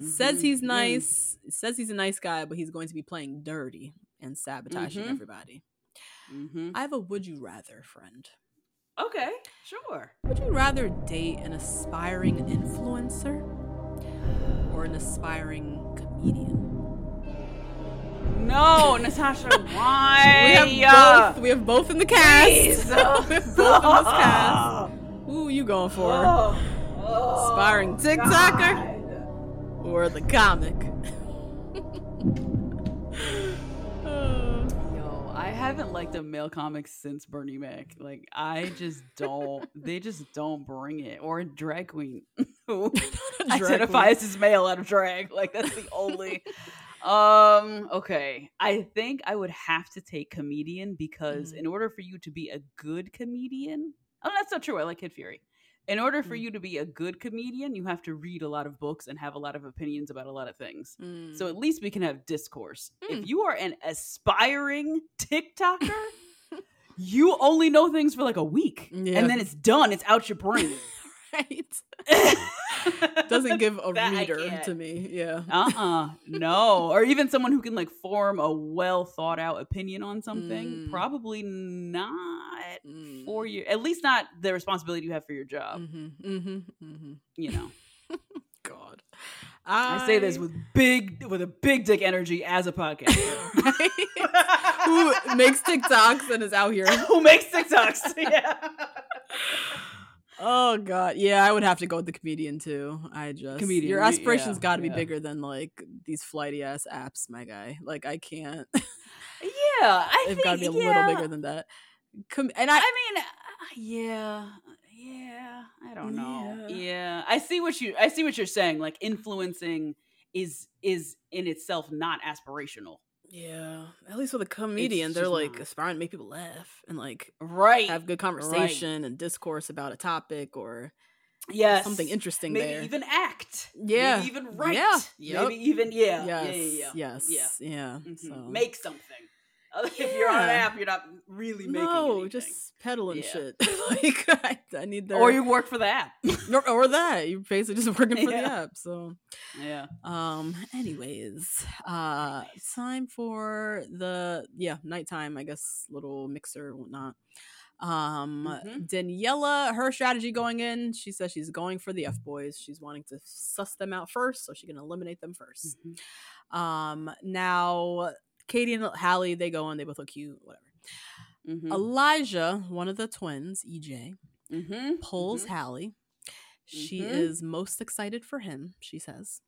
Says Mhm. he's nice. Says he's a nice guy, but he's going to be playing dirty and sabotaging Mhm. everybody. Mhm. I have a would you rather friend. Okay, sure. Would you rather date an aspiring influencer or an aspiring comedian? No, Natasha, why? We have both. We have both in the cast. Please. we have both in this cast. Who you going for? Oh, oh, Aspiring TikToker God. or the comic? Uh, Yo, I haven't liked a male comic since Bernie Mac. Like, I just don't. they just don't bring it. Or a drag queen who Drag identifies as male out of drag. Like, that's the only. Um. Okay, I think I would have to take comedian because Mhm. in order for you to be a good comedian, oh, that's not true. I like Kid Fury. In order for Mm. you to be a good comedian, you have to read a lot of books and have a lot of opinions about a lot of things. mm. So at least we can have discourse. Mm. If you are an aspiring TikToker, you only know things for like a week. Yeah. And then it's done. It's out your brain. Right. Doesn't give a reader to me. Yeah. Uh-uh. No. Or even someone who can like form a well thought out opinion on something. Mm. Probably not Mm. for you. At least not the responsibility you have for your job. Mhm, mhm, mhm. You know. God. I say this with big with a big dick energy as a podcaster. who makes TikToks and is out here. who makes TikToks. Yeah. Oh god, yeah, I would have to go with the comedian too. I just Comedian, Your aspirations yeah, got to be yeah. bigger than like these flighty ass apps, my guy. Like I can't. Yeah, I think They've got to be a yeah. little bigger than that. Com- and I, I mean, uh, yeah, yeah. I don't know. Yeah. Yeah. I see what you. I see what you're saying. Like influencing is is in itself not aspirational. Yeah, at least with a comedian, they're like not. aspiring to make people laugh and like Right. have good conversation and discourse about a topic or yes. something interesting Maybe there. even act. Yeah. Maybe even write. Yeah. Yep. Maybe even yeah. yes, Yeah. Yeah. yeah. yes, yeah. Mhm. So Make something. If you're on an app, you're not really making no, anything. just peddling Yeah. shit. like I, I need their or you work for the app. or, or that you basically just working for the app. So yeah. um, anyways, uh, time for the yeah nighttime. I guess little mixer and whatnot. Um, Mhm. Daniela, her strategy going in, she says she's going for the F boys. She's wanting to suss them out first, so she can eliminate them 1st Mhm. Um, now Katie and Hallie, they go on, they both look cute, whatever. Mhm. Elijah, one of the twins, EJ, Mhm. pulls Mhm. Hallie. She Mhm. is most excited for him, she says.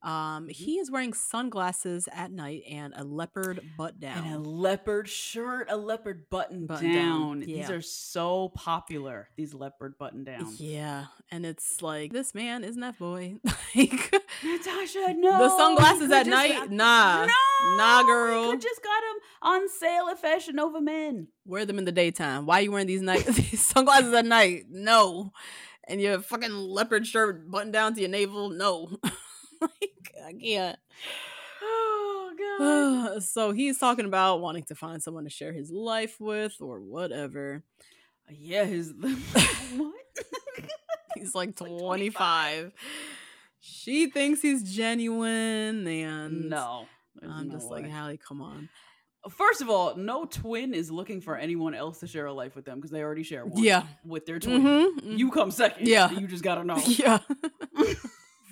Um, he is wearing sunglasses at night and a leopard butt down. And a leopard shirt, a leopard button, Button down. down, These are so popular. These leopard button downs. Yeah, and it's like this man isn't that boy. like Natasha, no. the sunglasses at night, just- nah, no, nah, girl. could just got them on sale at Fashion Nova Men. Wear them in the daytime. Why are you wearing these night these sunglasses at night? No, and your fucking leopard shirt buttoned down to your navel. No, like I can't. Oh god. so he's talking about wanting to find someone to share his life with or whatever. yeah, his what? He's like He's like 25. She thinks he's genuine and no. I'm no just like, way. Hallie, come on. First of all, no twin is looking for anyone else to share a life with them because they already share one. Yeah. with their twin. Mhm, mhm. You come second. Yeah. you just gotta know. Yeah.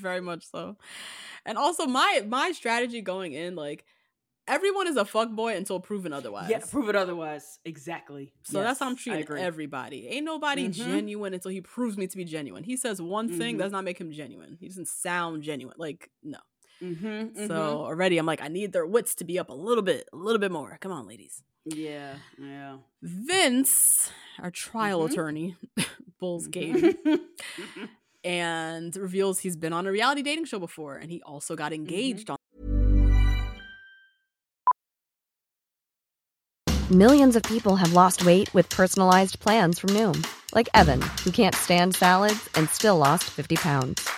Very much so. And also my my strategy going in, like everyone is a fuck boy until proven otherwise. Yeah, prove it otherwise. Exactly. So that's how I'm treating everybody. Ain't nobody Mhm. genuine until he proves me to be genuine. He says one thing Mhm. does not make him genuine. He doesn't sound genuine. Like no. Mhm, So mhm. already I'm like, I need their wits to be up a little bit, a little bit more. Come on, ladies. yeah, yeah. Vince, our trial Mhm. attorney, bulls Mhm. and reveals he's been on a reality dating show before, and he also got mm-hmm. engaged on. Millions of people have lost weight with personalized plans from Noom, like Evan, who can't stand salads and still lost 50 pounds.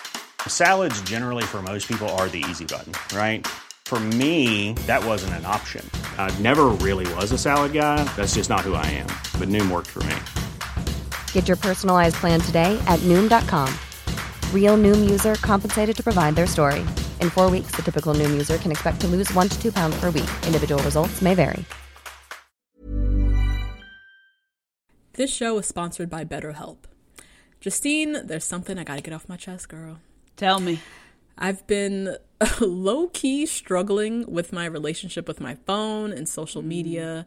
Salads, generally, for most people, are the easy button, right? For me, that wasn't an option. I never really was a salad guy. That's just not who I am. But Noom worked for me. Get your personalized plan today at Noom.com. Real Noom user compensated to provide their story. In four weeks, the typical Noom user can expect to lose one to two pounds per week. Individual results may vary. This show is sponsored by BetterHelp. Justine, there's something I gotta get off my chest, girl. Tell me. I've been low key struggling with my relationship with my phone and social media.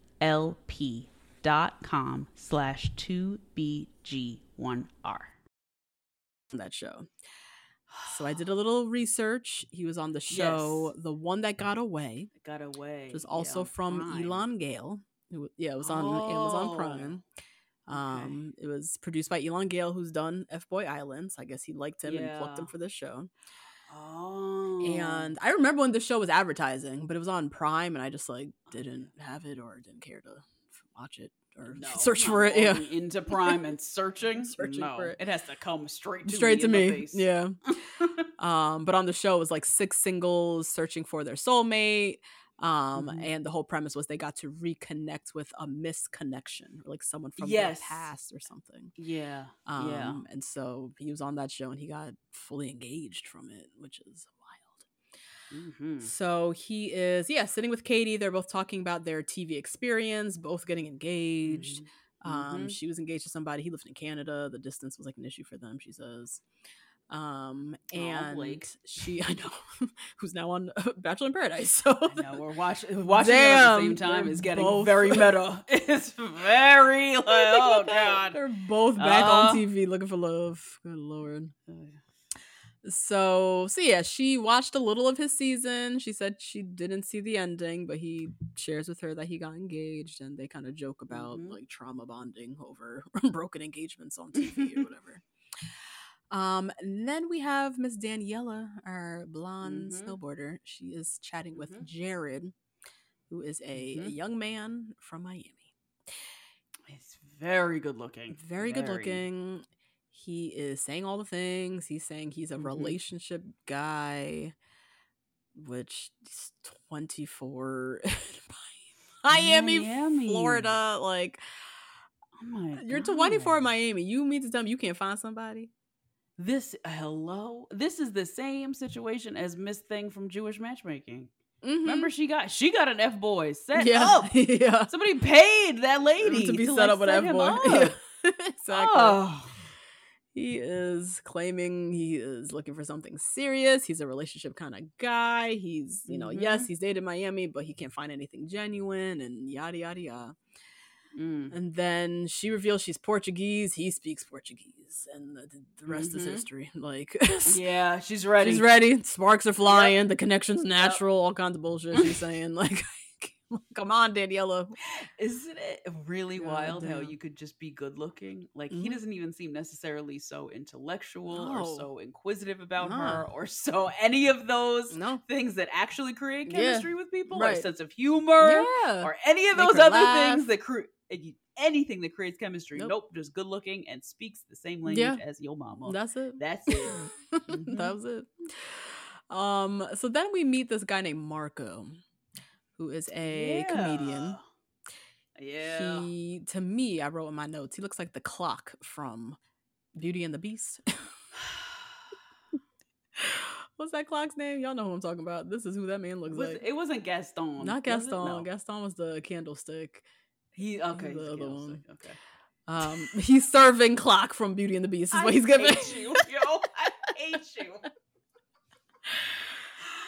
dot com slash 2BG1R. on that show. So I did a little research. He was on the show, The One That Got Away, Got away. which was also from Elan Gale. It yeah, it was on Amazon Oh, Prime. Um, it was produced by Elan Gale, who's done F Boy Island. So I guess he liked him and plucked him for this show. Oh. And I remember when the show was advertising, but it was on Prime, and I just like didn't have it or didn't care to watch it or No, search for it. Yeah, into Prime and searching. Searching no, for it. It has to come straight to straight to me. Yeah. um, but on the show it was like six singles searching for their soulmate. Um, Mhm. and the whole premise was they got to reconnect with a misconnection, like someone from Yes. their past or something. yeah. Um, yeah. and so he was on that show and he got fully engaged from it, which is wild. Mhm. So he is, yeah, sitting with Katie. They're both talking about their TV experience, both getting engaged. Um, Mhm. she was engaged to somebody. He lived in Canada. The distance was like an issue for them. She says. Um, Aw, and Blake. she, I know, who's now on Bachelor in Paradise. So I know we're watching watching at the same time is getting both- very meta. It's very like oh god. They're both back Uh-huh. on TV looking for love. Good lord. So, so yeah, she watched a little of his season. She said she didn't see the ending, but he shares with her that he got engaged, and they kind of joke about Mhm. like trauma bonding over broken engagements on TV or whatever. Um, and then we have Miss Daniela, our blonde Mhm. snowboarder. She is chatting with Mhm. Jared, who is a, Mhm. young man from Miami. He's very good looking. very good looking. He is saying all the things. He's saying he's a Mhm. relationship guy, which is 24 Miami, Miami. Florida. Like, Oh my you're 24 in Miami. You mean to tell me you can't find somebody? This hello. This is the same situation as Miss Thing from Jewish Matchmaking. Remember she got she got an F boy set Mm-hmm. yeah. up. yeah. Somebody paid that lady to be set like, up with F boy. exactly. Oh. He is claiming he is looking for something serious. He's a relationship kind of guy. He's, you know, yes, Mhm. he's dated Miami, but he can't find anything genuine and yada, yada, yada. Mm. And then she reveals she's Portuguese. He speaks Portuguese. And the, the rest is Mhm. history. Like, Yeah, she's ready. she's ready. Sparks are flying. The connection's natural. All kinds of bullshit she's saying. Like, come on, Daniela. Isn't it really God wild how you could just be good looking? Like he Mhm. doesn't even seem necessarily so intellectual or so inquisitive about Nah. her or so any of those No. things that actually create Yeah. chemistry with people or Right. sense of humor Yeah. or any of Make those other laugh. things that create anything that creates chemistry. Nope. Nope, just good looking and speaks the same language Yeah. as your mama. That's it. That's it. Mhm. that was it. Um, so then we meet this guy named Marco, who is a comedian. Yeah. He to me, I wrote in my notes, he looks like the clock from Beauty and the Beast. What's that clock's name? Y'all know who I'm talking about. This is who that man looks Was- like. it wasn't Gaston. Not was? Gaston. No. Gaston was the candlestick. He okay. the other one. Okay. Um, he's serving clock from Beauty and the Beast. Is I what he's giving. hate you, yo. I hate you.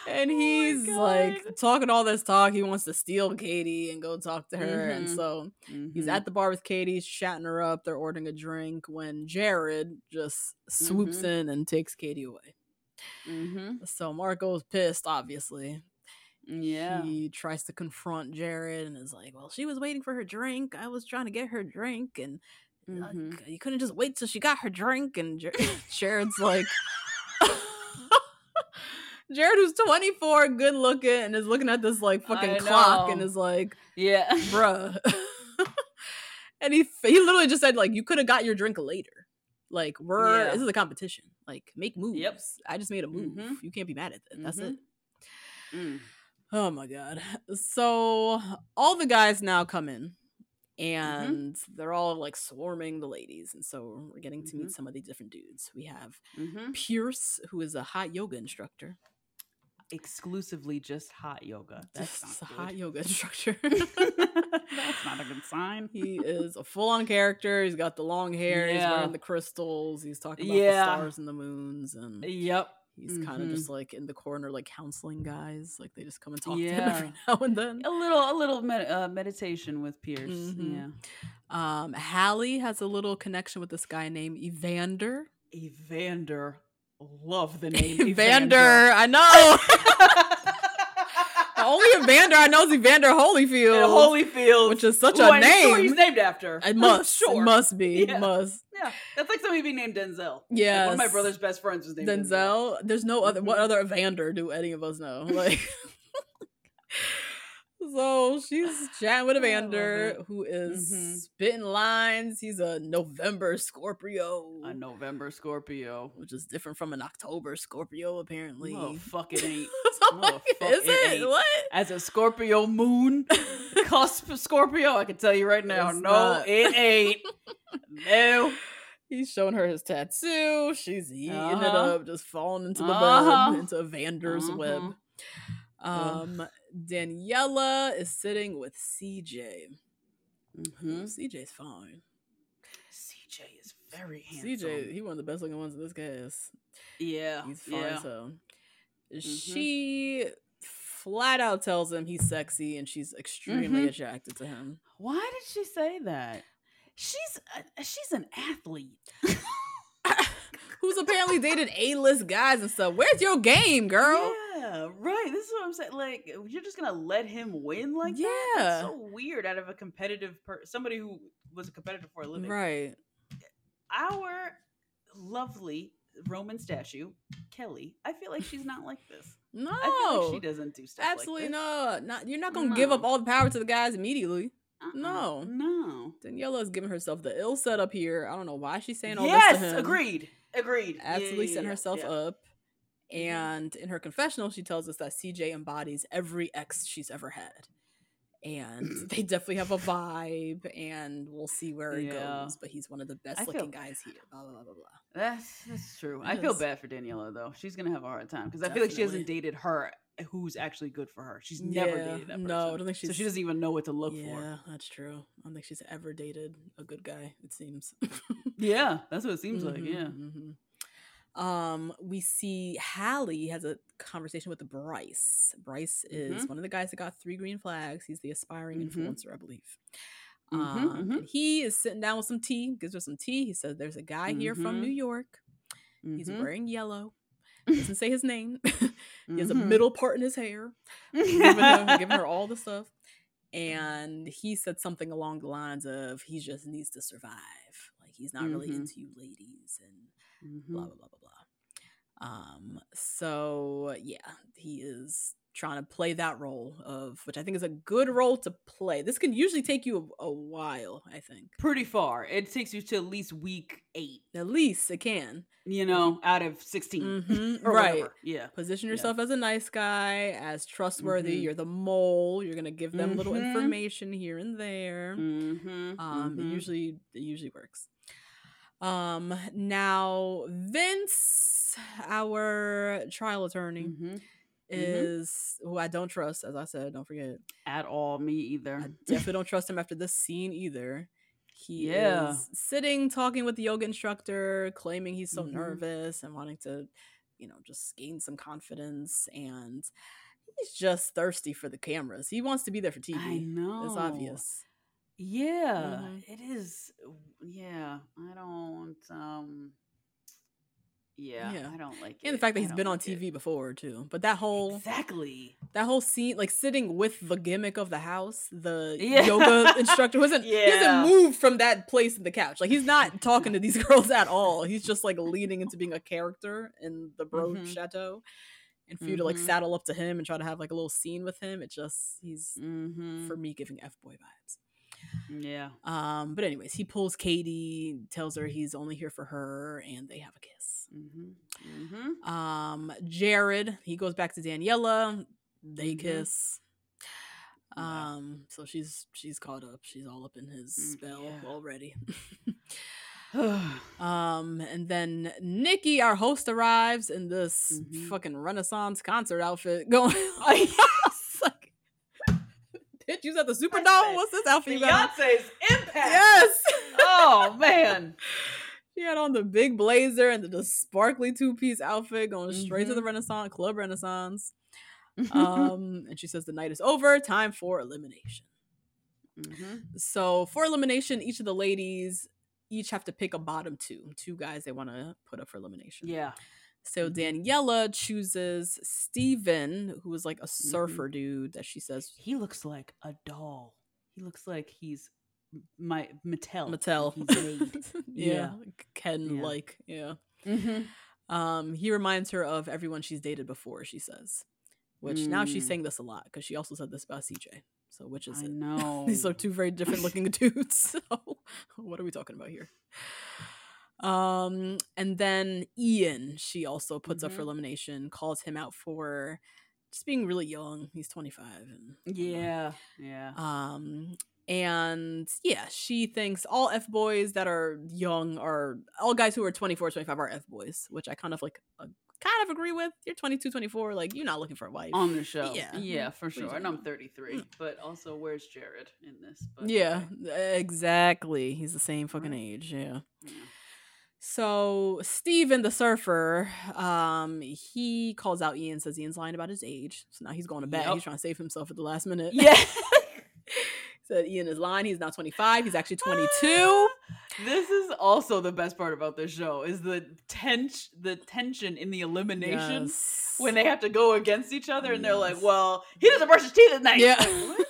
and Oh he's God. like talking all this talk. He wants to steal Katie and go talk to her. And Mhm. so he's Mhm. at the bar with Katie, he's chatting her up. They're ordering a drink when Jared just swoops Mhm. in and takes Katie away. Mhm. So Marco's pissed, obviously. Yeah. He tries to confront Jared and is like, Well, she was waiting for her drink. I was trying to get her drink. And uh, Mhm. you couldn't just wait till she got her drink. And Jar- Jared's like, Jared, who's 24, good looking, and is looking at this like fucking clock and is like, Yeah. bruh. and he he literally just said, like, you could have got your drink later. Like, we're Yeah. this is a competition. Like, make moves. Yep. I just made a move. Mhm. You can't be mad at that. That's Mhm. it. Mm. Oh my god. So all the guys now come in Mm-hmm. and they're all like swarming the ladies. And so we're getting to meet Mhm. some of the different dudes. We have. Pierce, who is a hot yoga instructor. Exclusively just hot yoga. That's Just not a hot yoga instructor. That's not a good sign. he is a full on character. He's got the long hair. He's wearing the crystals. He's talking about Yeah. the stars and the moons. And Yep. he's kind of just like in the corner, like counseling guys. Like they just come and talk to him every now and then. A little, a little med- uh, meditation with Pierce. Mhm. Yeah. Um, Hallie has a little connection with this guy named Evander. Evander. Love the name Evander, I know. The only Evander I know is Evander Holyfield. And Holyfield, which is such who a I'm sure name. he's named after. It must. sure. It must be. Yeah. Must. Yeah, that's like somebody being named Denzel. Like, one of my brother's best friends was named Denzel. Denzel. There's no other. What Mhm. other Evander do any of us know? Like. So she's chatting with Evander, it. who is Mhm. spitting lines. He's a November Scorpio, A November Scorpio. which is different from an October Scorpio, apparently. Oh, fuck it ain't. No, fuck is it it? What? As a Scorpio moon, cusp of Scorpio, I can tell you right now, It's no, not. it ain't. No. He's showing her his tattoo. She's eating it Uh-huh. up, just falling into the Uh-huh. web, into Evander's Uh-huh. web. Um, Daniela is sitting with CJ. Mhm. CJ's fine. CJ is very handsome. CJ, he one of the best looking ones in this cast. yeah, He's fine yeah. hell. Mhm. She flat out tells him he's sexy and she's extremely Mhm. attracted to him. Why did she say that? She's a, she's an athlete. Who's apparently dated A list guys and stuff. Where's your game, girl? Yeah, right. This is what I'm saying. Like, you're just gonna let him win like that? Yeah. That's so weird. Out of a competitive per somebody who was a competitor for a living. Right. Our lovely Roman statue, Kelly. I feel like she's not like this. No. I feel like she doesn't do stuff. Absolutely like this. not. Not you're not gonna give up all the power to the guys immediately. Uh-uh. No. no. Daniela is giving herself the ill setup here. I don't know why she's saying all yes, this him. agreed. Agreed. Absolutely yeah, setting yeah, herself yeah. up. Mhm. And in her confessional, she tells us that CJ embodies every ex she's ever had. And they definitely have a vibe, and we'll see where it goes. But he's one of the best I feel- looking guys here. Blah blah blah blah blah. That's that's true. I feel bad for Daniela though. She's gonna have a hard time because I feel like she hasn't dated her who's actually good for her. She's never Yeah, dated that person. no, I don't think she's. so she doesn't even know what to look for. yeah, that's true. I don't think she's ever dated a good guy. It seems. Yeah, that's what it seems like. Mhm, Yeah. mhm. Um, we see Hallie has a conversation with Bryce. Bryce is Mhm. one of the guys that got three green flags. He's the aspiring Mhm. influencer, I believe. Mhm, Um, mhm. he is sitting down with some tea, gives her some tea. He says, There's a guy here from. New York. He's wearing yellow. Doesn't say his name. he has a Mhm. middle part in his hair. giving, her, giving her all the stuff. And he said something along the lines of, He just needs to survive. Like, he's not really Mhm. into you ladies. And blah blah blah blah blah. Um, so yeah, he is trying to play that role of which I think is a good role to play. This can usually take you a, a while, I think. Pretty far. It takes you to at least week eight. At least it can. You know, out of 16 Mhm, or right. whatever. Yeah. Position Yeah. yourself as a nice guy, as trustworthy. Mhm. You're the mole. You're gonna give them little Mhm. information here and there. Mm-hmm. Um, it usually it usually works. Um, now Vince, our trial attorney, Mm-hmm. is who I don't trust. As I said, don't forget. At all, me either. I definitely don't trust him after this scene either. He Yeah. is sitting talking with the yoga instructor, claiming he's so Mhm. nervous and wanting to, you know, just gain some confidence. And he's just thirsty for the cameras. He wants to be there for TV. I know. It's obvious. Yeah, Mhm. it is. Yeah, I don't. um Yeah, Yeah. I don't like it. And the fact that I he's been on like it. TV before too. But that whole Exactly. that whole scene, like sitting with the gimmick of the house, the Yeah. yoga instructor wasn't yeah. he hasn't moved from that place in the couch. Like he's not talking to these girls at all. He's just like leading into being a character in the Bro Mhm. Chateau. And for you to like Mhm. saddle up to him and try to have like a little scene with him, it just he's Mm-hmm. for me giving F boy vibes. Yeah. Um, but anyways, he pulls Katie, tells her he's only here for her, and they have a kiss. Mm-hmm. Mm-hmm. Um, Jared, he goes back to Daniela. They Mhm. kiss. Yeah. Um, so she's she's caught up. She's all up in his Mm, spell yeah. already. um, and then Nikki, our host, arrives in this Mhm. fucking Renaissance concert outfit. Going, like, bitch, you at the Superdome. What's this outfit? you got on?" Beyonce's impact. Yes. Oh man. She had on the big blazer and the, the sparkly two piece outfit going straight to the Mhm. Renaissance Club Renaissance. Um, and she says the night is over, time for elimination. mm-hmm. So for elimination, each of the ladies each have to pick a bottom two, two guys they want to put up for elimination. Yeah. So Mhm. Daniela chooses Steven, who is like a Mm-hmm. surfer dude that she says He looks like a doll. He looks like he's my Mattel. Mattel. Yeah, Yeah. Ken like, yeah. mm-hmm. Um, he reminds her of everyone she's dated before, she says. Which now she's Mm. saying this a lot because she also said this about CJ. So which is I it? know. These are two very different looking dudes. So what are we talking about here? Um, and then Ian, she also puts up for Mhm. elimination, calls him out for just being really young. He's 25 and Yeah. Yeah. um and yeah, she thinks all F boys that are young are all guys who are 24, 25 are F boys, which I kind of like uh, kind of agree with. You're 22, 24. Like you're not looking for a wife on the show. Yeah. Yeah, for What are you sure. And I'm 33, Mm. but also where's Jared in this? But Yeah, okay. exactly. He's the same fucking Right. age. Yeah. Yeah. So Steven the surfer, um, he calls out Ian, says Ian's lying about his age. So now he's going to bed. Yep. He's trying to save himself at the last minute. Yeah. Said Ian is lying. He's not 25. He's actually 22. This is also the best part about this show is the tension the tension in the elimination Yes. when they have to go against each other and they're like, "Well, he doesn't brush his teeth at night." Yeah.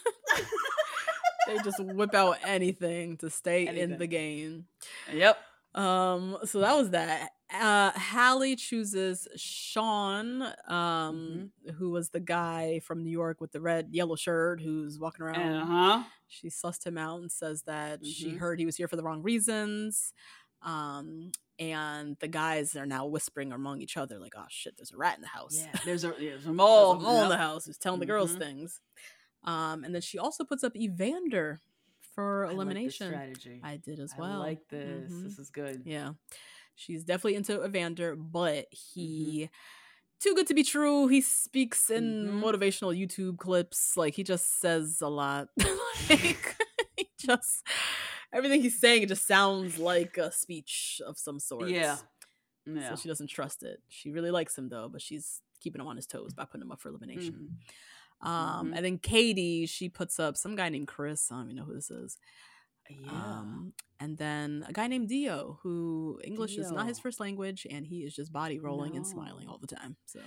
They just whip out anything to stay in the game. yep. Um, so that was that. Uh Hallie chooses Sean, um, who was the guy from New York with the red yellow shirt who's walking around. Uh-huh. She sussed him out and says that she Mhm. heard he was here for the wrong reasons. Um, and the guys are now whispering among each other, like, oh shit, there's a rat in the house. Yeah, there's a there's a There's mole. a mole in the house who's telling the girls Mhm. things. Um, and then she also puts up Evander for I like elimination. strategy. I did as I well. like this. Mhm. This is good. Yeah. She's definitely into Evander, but Mm-hmm. he too good to be true. He speaks in Mhm. motivational YouTube clips. Like he just says a lot. like he just everything he's saying it just sounds like a speech of some sort. Yeah. Yeah. So she doesn't trust it. She really likes him though, but she's keeping him on his toes by putting him up for elimination. Um, Mhm. and then Katie, she puts up some guy named Chris. I don't even know who this is. Yeah. Um, and then a guy named Dio, who English is not his first language, and he is just body rolling and smiling all the time. So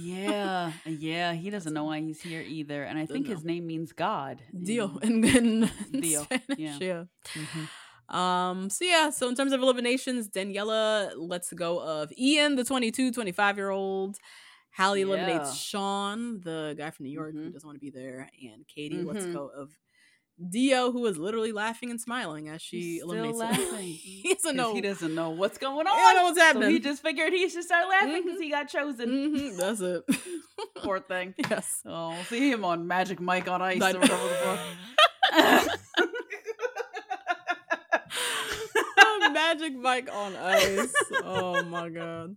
yeah. Yeah. He doesn't know why he's here either. And I think know. his name means God. Dio in- in, in Dio, Spanish, yeah. yeah. Mhm. Um, so yeah, so in terms of eliminations, Daniela lets go of Ian, the 22, 25 year old. Hallie eliminates Sean, the guy from New York who Mhm. doesn't want to be there, and Katie lets Mhm. go of Dio, who is literally laughing and smiling as she He's still eliminates him. laughing. he doesn't know. He doesn't know what's going He on. don't know what's So he just figured he should start laughing because Mhm. he got chosen. Mhm, that's it. Poor thing. yes. Oh, we'll see him on Magic Mike on Ice or whatever the fuck. Magic Mike on ice. Oh my god.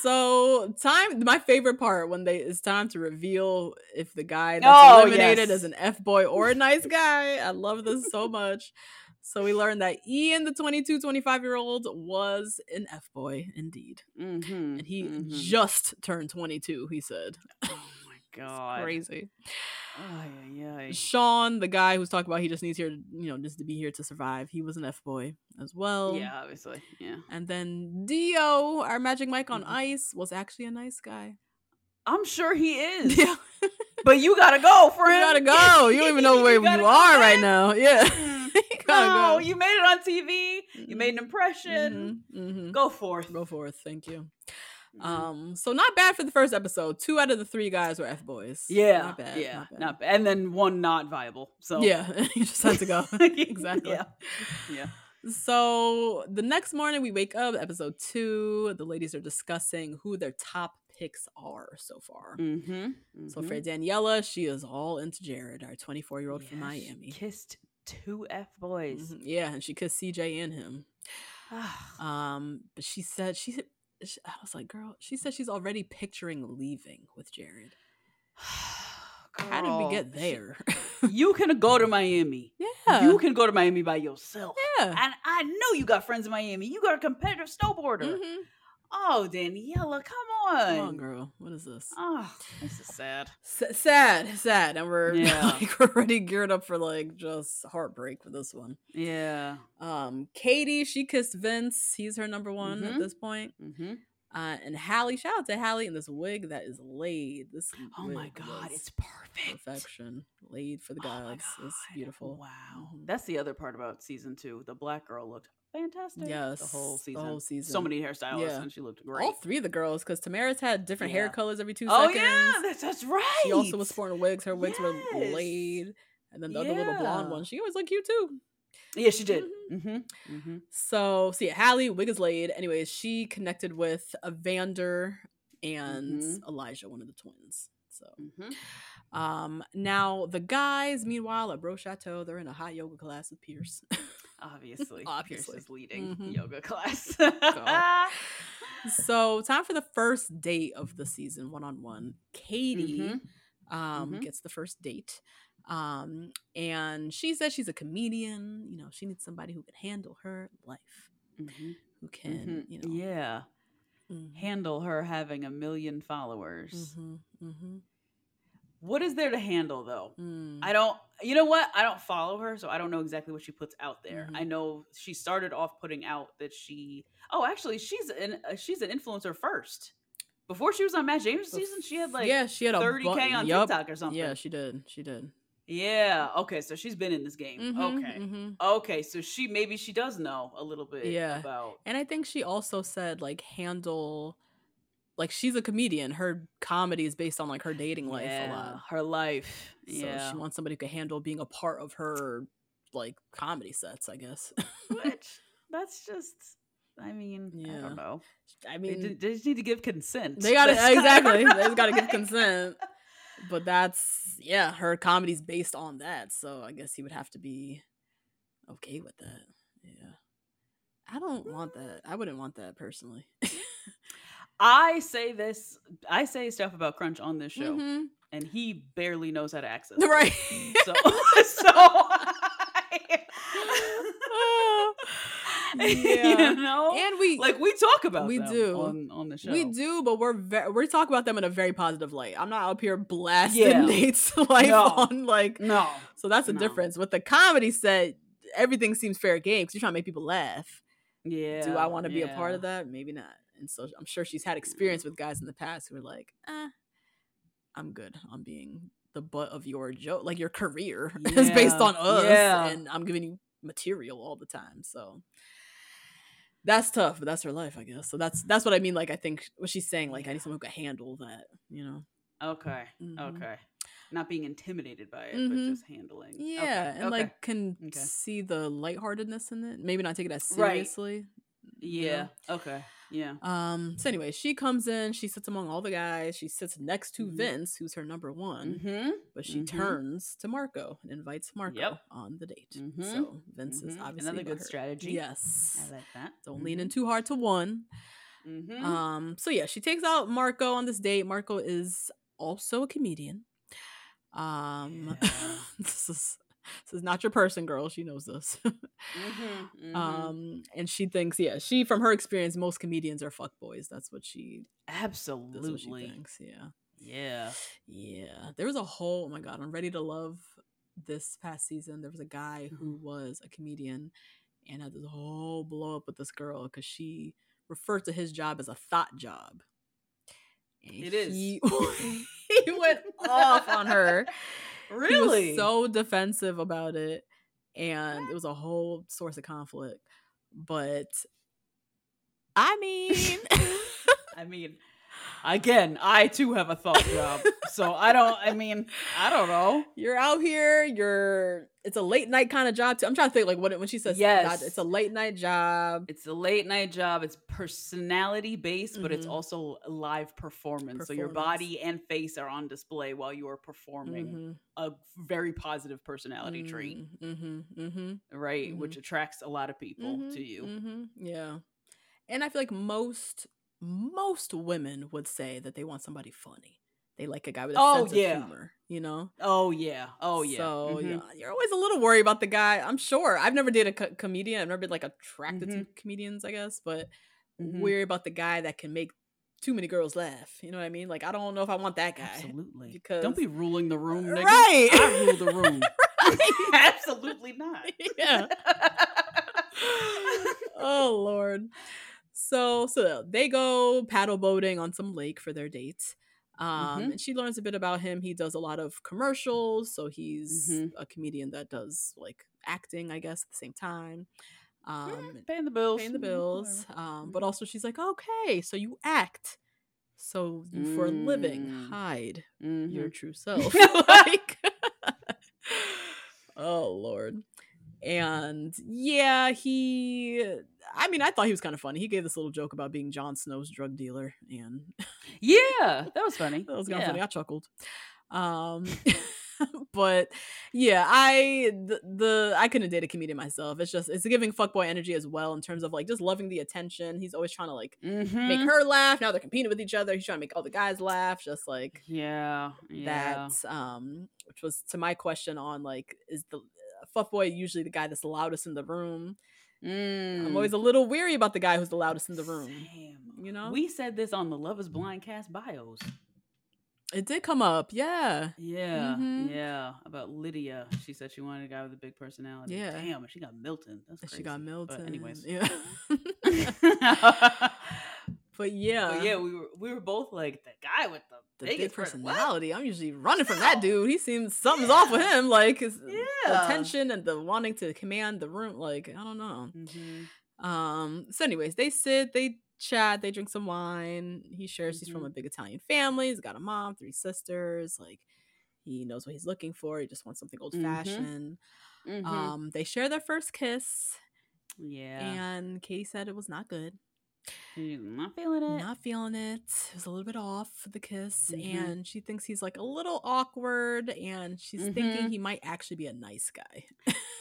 So time my favorite part when they it's time to reveal if the guy that's Oh, eliminated yes. is an F boy or a nice guy. I love this so much. So we learned that Ian, the 22, 25 year old, was an F boy indeed. mm-hmm. And he mhm. just turned 22, he said. Oh my god. Crazy. Ay, ay, ay. Sean, the guy who's talking about he just needs here, you know, just to be here to survive. He was an F boy as well. Yeah, obviously. Yeah. And then Dio, our Magic Mike on Mhm. ice, was actually a nice guy. I'm sure he is. Yeah, But you gotta go, friend. you gotta go. You don't even know where you, go, are right now. Yeah, you No, go. you made it on TV. You made an impression. Mhm, mhm. Go forth. Go forth. Thank you. Mhm. Um, so not bad for the first episode. Two out of the three guys were f boys. yeah, not bad. yeah, not bad. And then one not viable. So Yeah, you just had to go. exactly. Yeah, yeah. So the next morning we wake up, episode two. The ladies are discussing who their top picks are so far. Mm-hmm. So for Daniela, she is all into Jared, our 24 year old from Miami. kissed two f boys. Mhm, Yeah, and she kissed CJ and him. Um, but she said she, said- sh I was like, girl, she said she's already picturing leaving with Jared. How did we Girl, get she- there? you can go to Miami. yeah, You can go to Miami by yourself. yeah. And I know you got friends in Miami. You got a competitive snowboarder. Mhm. Oh, Daniela, come on. Come on, girl. What is this? Oh, this is sad. S- sad, sad, and we're Yeah. like we're already geared up for like just heartbreak with this one. Yeah. Um, Katie, she kissed Vince. He's her number one at Mhm. this point. Mm-hmm. Uh, and Hallie, shout out to Hallie in this wig that is laid. This Oh my God, it's perfect. perfection, laid for the Oh gods. It's God, beautiful. Wow. That's the other part about season two. The black girl looked fantastic. Yes, The whole season, the season. whole So season. many hairstylists, Yeah. and she looked great. All three of the girls, because Tamaris had different hair colors every two oh, seconds. Oh yeah. That's, that's right. She also was sporting wigs. Her wigs were laid. And then the other little blonde one, she always looked cute too. Yeah, she did. Mhm. Mm-hmm. Mm-hmm. So, so yeah, Hallie, wig is laid. Anyways, she connected with Evander and Mhm. Elijah, one of the twins. So, Mm-hmm. um, now the guys, meanwhile, at Bro Chateau, they're in a hot yoga class with Pierce. Obviously, Obviously. Pierce is leading Mhm. yoga class. So, time for the first date of the season, one on one. Katie Mhm. um, Mhm. gets the first date. Um, and she says she's a comedian. You know, she needs somebody who can handle her life, Mhm. who can, Mhm. you know, yeah, mhm, handle her having a million followers. What is there to handle though? mm. I don't. You know what? I don't follow her, so I don't know exactly what she puts out there. Mhm. I know she started off putting out that she. Oh, actually, she's an uh, she's an influencer first. Before she was on Matt James' season, she had like yeah, she had a 30K on yup. TikTok or something. Yeah, she did. She did. Yeah. Okay. So she's been in this game. Mhm, Okay. mhm. Okay. So she maybe she does know a little bit Yeah. about. And I think she also said like handle like she's a comedian. Her comedy is based on like her dating life a lot. Her life. So yeah. she wants somebody who can handle being a part of her like comedy sets, I guess. Which that's just. I mean, I don't know. I They, mean, ju- they just need to give consent. they got to exactly. they just got to give consent. But that's yeah, her comedy's based on that. So I guess he would have to be okay with that. Yeah. I don't want that. I wouldn't want that personally. I say this. I say stuff about Crunch on this show, Mhm. and he barely knows how to access. it. Right. So, so. Yeah. you know, and we like we talk about we them do. on on the show. We do, but we're ve- we talk about them in a very positive light. I'm not up here blasting Yeah. Nate's life No. on like. No, So that's the No. difference with the comedy set. Everything seems fair game because you're trying to make people laugh. yeah. Do I want to be a part of that? Maybe not. And so I'm sure she's had experience with guys in the past who are like, eh, I'm good on being the butt of your joke. Like your career is based on us, Yeah. and I'm giving you material all the time. So that's tough, but that's her life, I guess. So that's that's what I mean. Like I think what she's saying, like I need someone who can handle that. You know? Okay. Mhm. Okay. Not being intimidated by it, Mhm. but just handling. Okay, Yeah, and okay. like can Okay. see the lightheartedness in it. Maybe not take it as Right. Seriously. you yeah. know? Okay. Yeah. Um. So anyway, she comes in. She sits among all the guys. She sits next to Mhm. Vince, who's her number one. Mm-hmm. But she Mhm. turns to Marco and invites Marco Yep. on the date. Mhm. So Vince is Mhm. obviously Another good butthurt. strategy. Yes. I like that. Don't lean in too hard to one. Mm-hmm. Um. So yeah, she takes out Marco on this date. Marco is also a comedian. Um. Yeah. this is this is not your person, girl. She knows this. mm-hmm. um. And she thinks, yeah, she from her experience, most comedians are fuck boys. That's what she. Absolutely. what she thinks. Yeah. Yeah. Yeah, there was a whole. Oh my god, I'm Ready to Love this past season, there was a guy who Mm-hmm. was a comedian and had this whole blow up with this girl because she referred to his job as a thought job. And It is. He, he went off on her. Really? So defensive about it, and it was a whole source of conflict. But I mean. I mean, again, I too have a thought job, so I don't. I mean, I don't know. you're out here you're it's a late night kind of job too i'm trying to think like what when she says Yes. that, it's a late night job It's a late night job. It's personality based, but it's Mhm. also live performance. So your body and face are on display while you are performing Mhm, a very positive personality trait, mhm, mhm, right? Which attracts a lot of people to you. yeah and i feel like most most women would say that they want somebody funny they like a guy with a Oh, sense yeah. of humor you know Oh yeah. Oh yeah. so Mhm. yeah you're always a little worried about the guy i'm sure i've never dated a co- comedian i've never been like attracted to comedians i guess but Mhm. worry about the guy that can make too many girls laugh. You know what I mean? Like I don't know if I want that guy. Absolutely. because- don't be ruling the room, nigga. Right. I rule the room. Absolutely not. Yeah. oh lord. So so they go paddle boating on some lake for their date. Um, Mhm. and she learns a bit about him. He does a lot of commercials, so he's Mhm. a comedian that does like acting, I guess, at the same time. Um, and paying the bills. paying the Mm, bills. Um, but also she's like, okay, so you act. So you for a living Mm. hide Mhm. your true self. like, oh lord. And yeah, he. I mean, I thought he was kind of funny. He gave this little joke about being Jon Snow's drug dealer, and Yeah, that was funny. that was kind of funny. I chuckled. Um, but yeah, I the, the I couldn't date a comedian myself. It's just it's giving fuckboy energy as well in terms of like just loving the attention. He's always trying to like Mhm. make her laugh. Now they're competing with each other. He's trying to make all the guys laugh. Just like Yeah, yeah. that, um, which was to my question on like is the fuckboy usually the guy that's the loudest in the room? I'm Mm. always a little weary about the guy who's the loudest in the room. You know? we said this on the Love Is Blind cast bios. It did come up, yeah. Yeah, Mhm. yeah. About Lydia, she said she wanted a guy with a big personality. Yeah. damn, she got Milton. That's She got. Milton. But anyways, yeah. but but yeah, yeah, we were we were both like the guy with the, the big biggest per- what? personality. I'm usually running from that dude. He seems something's off with him. Like his the Yeah. attention and the wanting to command the room. Like I don't know. Mhm. Um. So, anyways, they sit, they chat, they drink some wine. He shares he's from a big Italian family. He's got a mom, three sisters. Like he knows what he's looking for. He just wants something old fashioned. Mhm. Um. They share their first kiss, yeah, and Katie said it was not good. Not feeling it. Not feeling it. It was a little bit off the kiss, Mhm. and she thinks he's like a little awkward, and she's Mhm. thinking he might actually be a nice guy.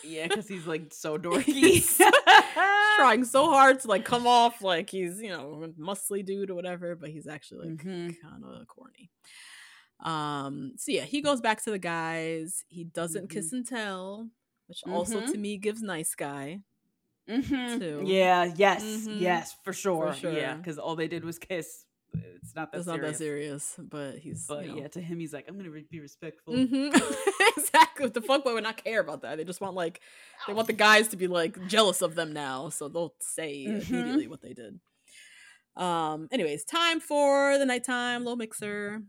Yeah, because he's like so dorky. He's trying so hard to like come off like he's you know a muscly dude or whatever, but he's actually like Mhm. kind of corny. Um. So yeah, he goes back to the guys. He doesn't Mm-hmm. kiss and tell, which also to me gives nice guy. Mhm. too. Yeah, yes, Mhm. yes, for sure. Yeah, sure. because all they did was kiss. It's not that It's serious. not that serious, but he's But you know. yeah, to him, he's like, I'm gonna re- be respectful. Mhm. exactly. The fuck fuckboy would not care about that. They just want like they want the guys to be like jealous of them now, so they'll say Mhm. immediately what they did. Um. Anyways, time for the nighttime little mixer.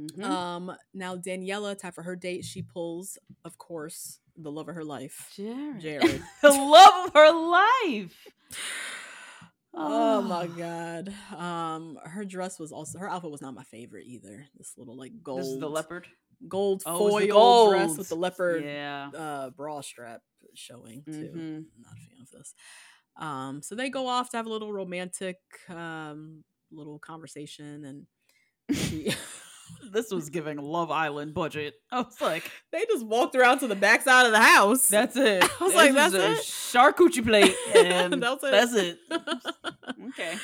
Mhm. Um. Now Daniela, time for her date. She pulls, of course, the love of her life, Jared. Jared. the love of her life. Oh my god. Um. Her dress was also her outfit was not my favorite either. This little like gold, This is the leopard. gold Oh, it was the foil dress with the leopard Yeah. uh bra strap showing too. Mhm. I'm not a fan of this. Um, so they go off to have a little romantic um little conversation and she, This was giving Love Island budget. I was like, they just walked around to the backside of the house. that's it. I was like, This is that's a it? Charcuterie plate. And That's it. that's it. Okay.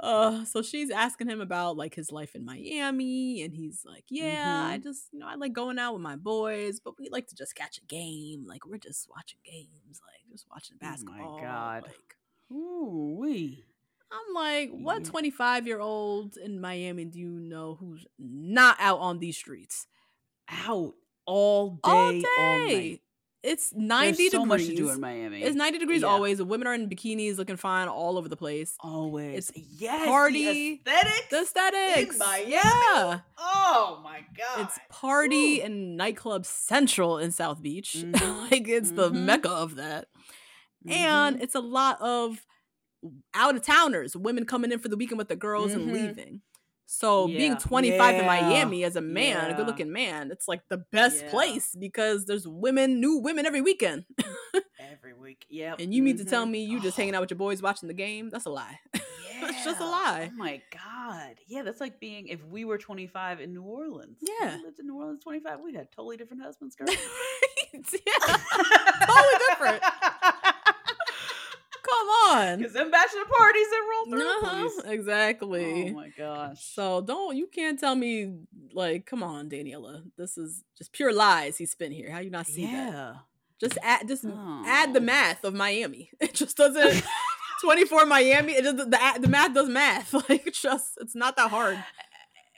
uh so she's asking him about like his life in Miami and he's like, Yeah, I Mhm. just you know, I like going out with my boys, but we like to just catch a game. Like we're just watching games, like just watching basketball. Oh my. God. Like Ooh wee. I'm like, what 25 year old in Miami do you know who's not out on these streets Out all day, all all, night. It's 90 There's so degrees. much to do in Miami. It's 90 degrees Yeah. always. The women are in bikinis looking fine all over the place. Always. It's yes, party- the aesthetics. The aesthetics. Miami? Yeah. Oh my god. It's party Woo. and nightclub central in South Beach. Mhm. like it's the Mhm. mecca of that. And Mhm. it's a lot of out of towners, women coming in for the weekend with the girls and Mhm. leaving. So being Yeah. 25 in Miami as a man, a good looking man, it's like the best Yeah. place because there's women, new women every weekend. every week. Yeah. and you mean to tell Mhm. me you just hanging Oh, out with your boys watching the game? That's a lie. It's just a lie. Oh my god. Yeah, that's like being if we were 25 in New Orleans. Yeah. we lived in New Orleans 25, We had totally different husbands, girl. yeah. totally different. Come on. Because them bachelor parties that roll through. Uh-huh, exactly. Oh my gosh. So don't you can't tell me like, come on, Daniela. This is just pure lies he spent here. How you not see that? Just add just add the Oh. math of Miami. It just doesn't 24 Miami. It just the the math does math. Like just it's not that hard.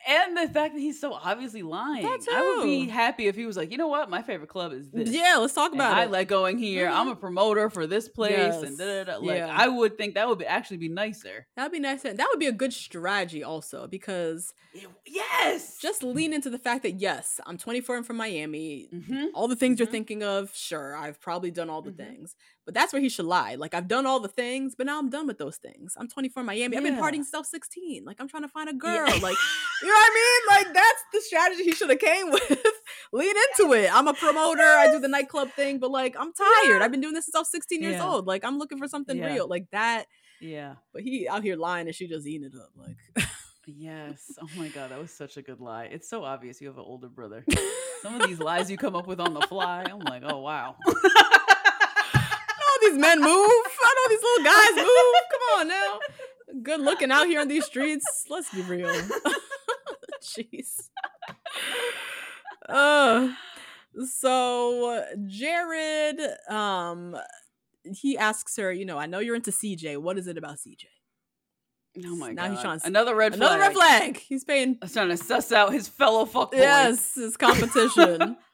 And the fact that he's so obviously lying. I would be happy if he was like, you know what, my favorite club is this. Yeah, let's talk And about I it. like going here. I'm a promoter for this place, Yes. and da, da, da. like Yeah. I would think that would be actually be nicer. That'd be nice. and That would be a good strategy also because yes, just lean into the fact that yes, I'm 24 and from Miami. Mhm. All the things you're Mhm. thinking of, sure, I've probably done all the Mhm. things. But that's where he should lie. Like I've done all the things, but now I'm done with those things. I'm 24 in Miami. I've been partying since I was 16. Like I'm trying to find a girl. Yeah. Like you know what I mean? Like that's the strategy he should have came with. lean into it. I'm a promoter. I do the nightclub thing, but like I'm tired. I've been doing this since I was 16 years Yeah. old. Like I'm looking for something Yeah. real. Like that. yeah. But he out here lying and she just eating it up. Like Yes. Oh my god, that was such a good lie. It's so obvious you have an older brother. Some of these lies you come up with on the fly, I'm like, oh wow. these men move. I know these little guys move. Come on now. Good looking out here on these streets. Let's be real. Jeez. Uh, so Jared, um, he asks her, you know, I know you're into CJ. What is it about CJ? Oh my Now god. he's trying to- Another red Another flag. red flag. He's paying was trying to suss out his fellow fuckboy. yes, his competition.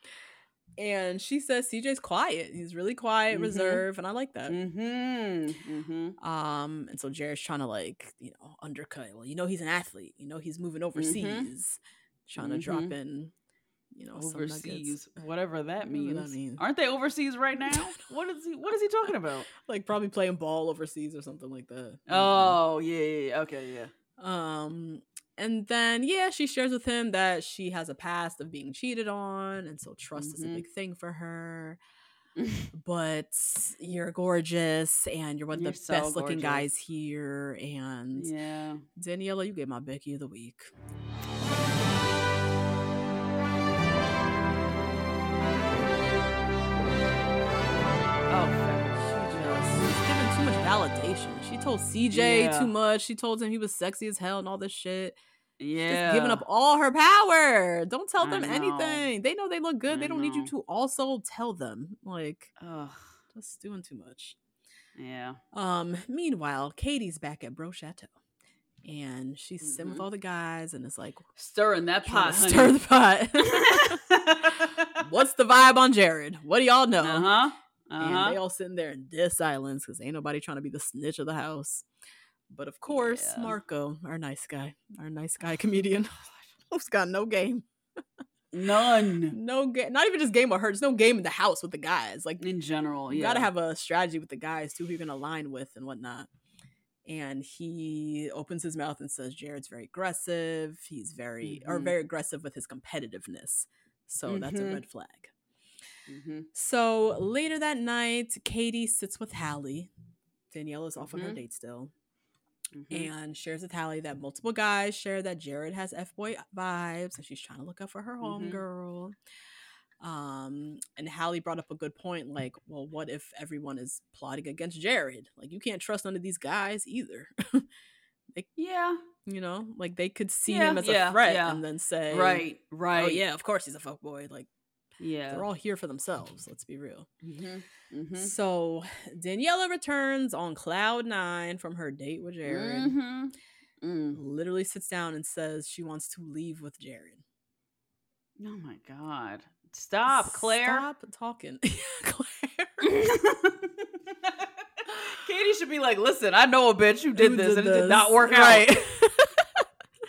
and she says CJ's quiet. He's really quiet, Mhm. reserved, and I like that. Mm-hmm. Mm-hmm. Um, and so Jared's trying to like, you know, undercut. Well, you know, he's an athlete. You know, he's moving Mm-hmm. overseas, trying to drop in, you know. Overseas, whatever that means. that means. Aren't they overseas right now? what is he? What is he talking about? like probably playing ball overseas or something like that. Oh yeah, yeah, yeah. Okay, yeah. Um, and then yeah, she shares with him that she has a past of being cheated on, and so trust is a Mhm. big thing for her. but you're gorgeous, and you're one of You're the so best looking guys here. And Yeah. Daniela, you gave my Becky of the week. Oh, she's giving too much validation. She told CJ Yeah. too much. She told him he was sexy as hell and all this shit. Yeah. Just giving up all her power. Don't tell them anything. They know they look good. I they don't need you to also tell them. Like, Ugh. just doing too much. Yeah. Um, meanwhile, Katie's back at Bro Chateau. And she's sitting with Mhm. all the guys and it's like Stirring that pot, stir the pot. What's the vibe on Jared? What do y'all know? Uh huh. Uh And they all sitting there in dead silence because ain't nobody trying to be the snitch of the house. But of course, Yeah. Marco, our nice guy, our nice guy comedian, who's got no game, None. no game, not even just game of her, there's no game in the house with the guys. Like In general, you gotta have a strategy with the guys too, who you're gonna align with and whatnot. And he opens his mouth and says Jared's very aggressive. He's very or Mhm. very aggressive with his competitiveness. So that's a Mhm. red flag. Mhm. So later that night, Katie sits with Hallie. Danielle is off on her Mhm. date still. Mhm. And shares with Hallie that multiple guys share that Jared has F boy vibes and she's trying to look out for her Mhm. homegirl. Um, and Hallie brought up a good point, like, well, what if everyone is plotting against Jared? Like, you can't trust none of these guys either. Like, yeah. you know, like they could see Yeah, him as yeah, a threat yeah. and then say, Right. Right. oh yeah, of course he's a fuckboy. Like Yeah. they're all here for themselves. Let's be real. Mhm. Mhm. So Daniela returns on cloud nine from her date with Jared. Mhm. Mm. Literally sits down and says she wants to leave with Jared. Oh my god. Stop, Claire. Stop talking, Claire. Katie should be like, listen, I know a bitch who did Who this did and it did not work Right. out.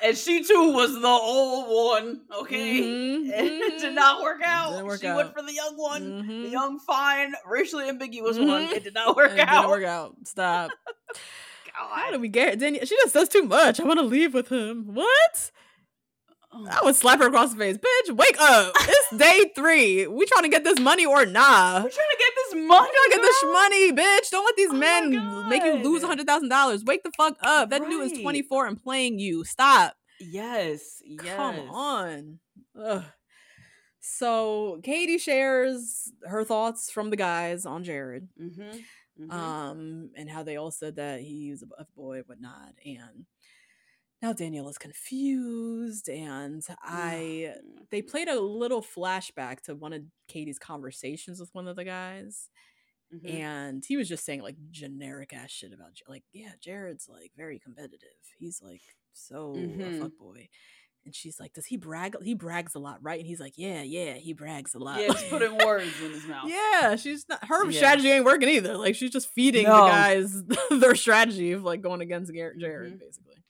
And she too was the old one, okay? Mhm, it did not work out. Work she out. went for the young one, the Mhm. young, fine, racially ambiguous one. Mhm. It did not work it out. Didn't work out. Stop. How God. did we get Danielle? She just says too much. I want to leave with him. What? Oh, I would slap her across the face. Bitch, wake up. It's day three. We trying to get this money or nah? We're trying to get this money. Trying to get this money, bitch. Don't let these Oh men make you lose hundred thousand dollars. Wake the fuck up. That dude is twenty four and playing you. Stop. Yes. Yes. Come on. Ugh. So Katie shares her thoughts from the guys on Jared, Mm-hmm. um, and how they all said that he's a F boy, whatnot, and now Danielle is confused, and I they played a little flashback to one of Katie's conversations with one of the guys, Mm-hmm. and he was just saying like generic ass shit about like yeah Jared's like very competitive. He's like so Mhm. a fuck boy. And she's like, "Does he brag? He brags a lot, right?" And he's like, "Yeah, yeah, he brags a lot." Yeah, just putting words in his mouth. Yeah, she's not. Her Yeah. strategy ain't working either. Like she's just feeding No. the guys their strategy of like going against Jared, Mhm. basically.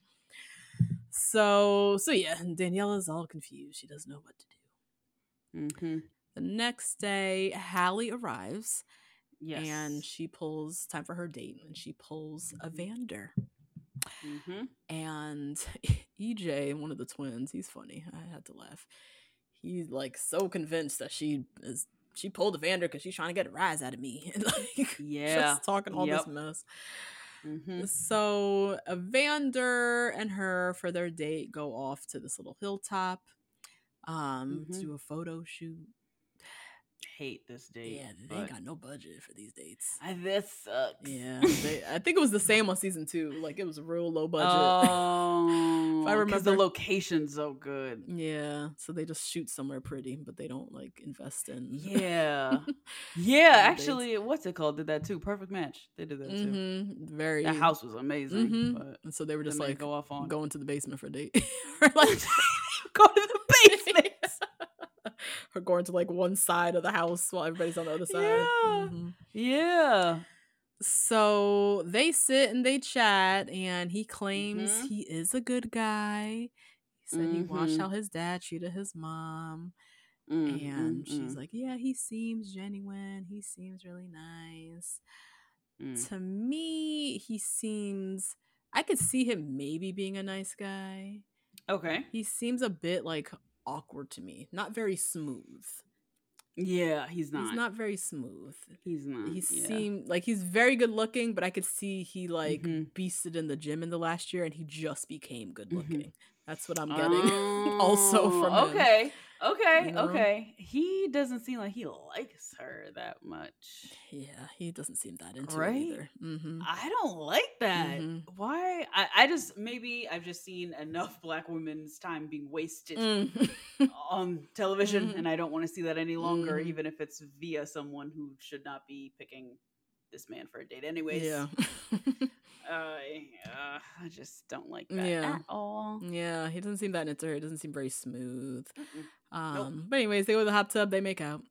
So, so yeah, Daniela's all confused. She doesn't know what to do. Mm-hmm. The next day, Hallie arrives Yes. and she pulls time for her date, and she pulls Evander. mm-hmm. And EJ, one of the twins, he's funny. I had to laugh. He's like so convinced that she is she pulled Evander because she's trying to get a rise out of me. and like Yeah. just talking all Yep. this mess. Mhm. So Evander and her for their date go off to this little hilltop um Mhm. to do a photo shoot. Hate this date. Yeah, they ain't got no budget for these dates. I- this sucks. Yeah, they, I think it was the same on season two. Like it was a real low budget. Oh, If I 'cause remember- the location's so good. yeah, so they just shoot somewhere pretty, but they don't like invest in. Yeah, yeah. dates. Actually, what's it called? Did that too? Perfect Match. They did that too. hmm Very. That house was amazing. Mhm. But And so they were just like go off on going to the basement for a date. like go to the. or going to like one side of the house while everybody's on the other side. Yeah. Mhm. yeah. So they sit and they chat, and he claims Mhm. he is a good guy. He said he watched Mhm. how his dad treated his mom. And mm, she's mm, like, Yeah, he seems genuine. He seems really nice. mm. To me, he seems, I could see him maybe being a nice guy. okay. He seems a bit like awkward to me, not very smooth. Yeah, he's not. He's not very smooth. He's not. He yeah. seemed like he's very good looking, but I could see he like Mhm. beasted in the gym in the last year and he just became good Mhm. looking. That's what I'm getting also Oh, from him. Okay. Okay. You know? Okay. He doesn't seem like he likes her that much. Yeah, he doesn't seem that into Right? it either. hmm I don't like that. Mhm. Why? I, I just maybe I've just seen enough black women's time being wasted Mm. on television, Mhm. and I don't want to see that any longer, Mhm. even if it's via someone who should not be picking this man for a date. Anyways, yeah. uh, uh, I just don't like that Yeah. at all. yeah, he doesn't seem that into her. He doesn't seem very smooth. Mm-mm. Um, But anyways, they go to the hot tub, they make out.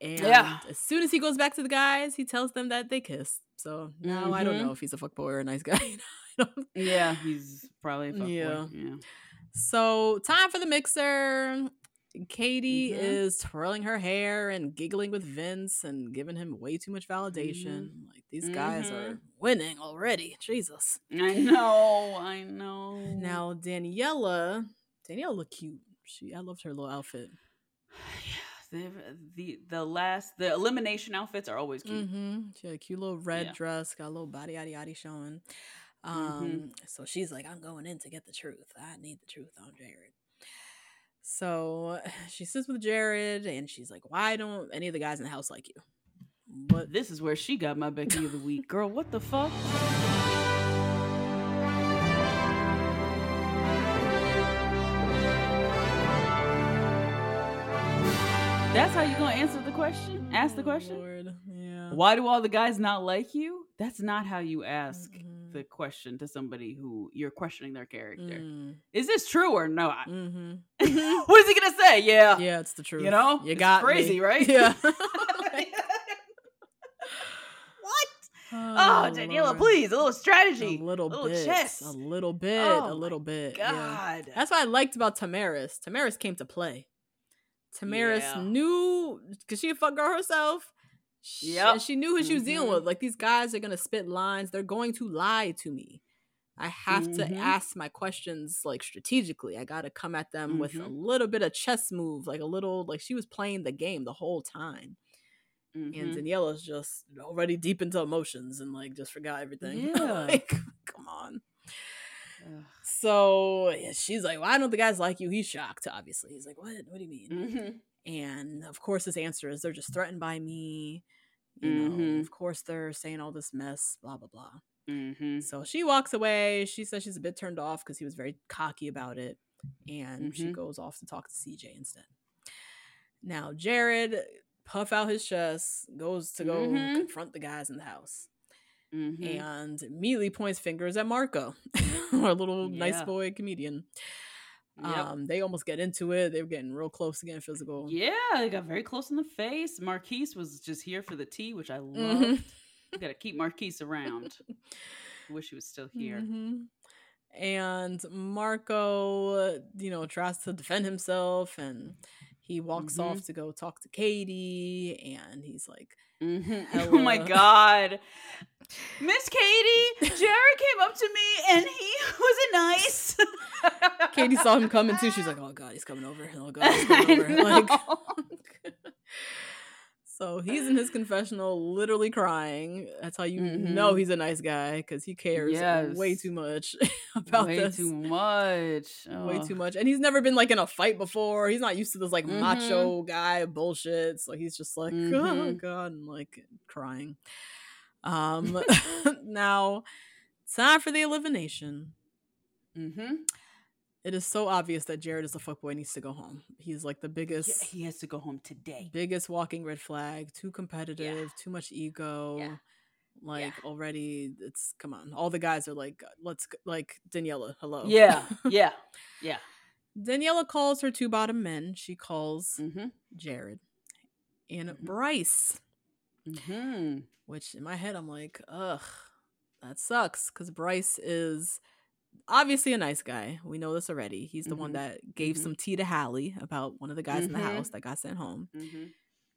And Yeah. as soon as he goes back to the guys, he tells them that they kissed. So now I don't Mhm. know if he's a fuckboy or a nice guy. Yeah, he's probably a fuckboy. Yeah. Yeah. So time for the mixer. Katie Mhm. is twirling her hair and giggling with Vince and giving him way too much validation. Mm-hmm. Like these guys Mhm. are winning already. Jesus. I know, I know. Now Daniela, Daniela look cute. She I loved her little outfit. the, the the last the elimination outfits are always cute. Mm-hmm. She had a cute little red Yeah. dress, got a little body yaddy yaddy showing. Um, so she's like, I'm going in to get the truth. I need the truth on Jared. So she sits with Jared and she's like, Why don't any of the guys in the house like you? What This is where she got my Becky of the week, girl. What the fuck? That's how you gonna answer the question? Ask the Oh, question. Lord. Yeah. Why do all the guys not like you? That's not how you ask Mhm. The question to somebody who you're questioning their character. Mm, Is this true or not? mhm. what is he gonna say? Yeah. Yeah, it's the truth. You know? you It's got crazy, me. right? Yeah. what? Oh, Daniela, Lord. please, a little strategy, A little, a little bit. chess. A little bit. Oh a little bit. yeah. God, That's what I liked about Tamaris. Tamaris came to play. Tamaris Yeah. knew because she a fuck girl herself. And she knew who she was dealing Mhm. with. Like these guys are gonna spit lines. They're going to lie to me. I have Mhm. to ask my questions like strategically. I got to come at them with a Mhm. little bit of chess move, like a little like she was playing the game the whole time. And Mhm. Daniela's just already deep into emotions and like just forgot everything. Yeah. like, come on. Ugh. So yeah, she's like, "Why don't the guys like you?" He's shocked. Obviously, he's like, "What? What do you mean?" And of course, his answer is, "They're just threatened by me." You know, Mhm. of course, they're saying all this mess, blah blah blah. Mhm. So she walks away. She says she's a bit turned off because he was very cocky about it, and she Mhm. goes off to talk to CJ instead. Now Jared puff out his chest, goes to go Mhm. confront the guys in the house Mhm. and immediately points fingers at Marco, our little nice boy comedian. Yep. Um, they almost get into it. They were getting real close to getting physical. Yeah, they got very close in the face. Marquise was just here for the tea, which I loved. love. You gotta keep Marquise around. Wish he was still here. Mhm. And Marco, you know, tries to defend himself and he walks Mhm. off to go talk to Katie. And he's like, Mhm. Oh my god. Miss Katie, Jared came up to me and he wasn't nice. Katie saw him coming too. She's like, oh God, he's coming over. Oh God, he's coming over. Like. So he's in his confessional, literally crying. That's how you know Mhm. he's a nice guy because he cares way too much about this. Way this. too much. Way too much. And he's never been like in a fight before. He's not used to this like Mhm. macho guy bullshit. So he's just like, oh Mhm. God, and like crying. Um now time for the elimination. Mm-hmm. It is so obvious that Jared is a fuckboy needs to go home. He's like the biggest he has to go home today. biggest walking red flag. Too competitive, too much ego. Like already, it's come on. All the guys are like, let's like Daniela. Hello. Yeah, yeah, yeah. Daniela calls her two bottom men. She calls Mm-hmm. Jared and Mhm. Bryce. Mm-hmm. Which in my head, I'm like, ugh, that sucks because Bryce is obviously a nice guy. We know this already. He's the one Mhm. that gave Mhm. some tea to Hallie about one of the guys in the house that got sent home. Mm-hmm.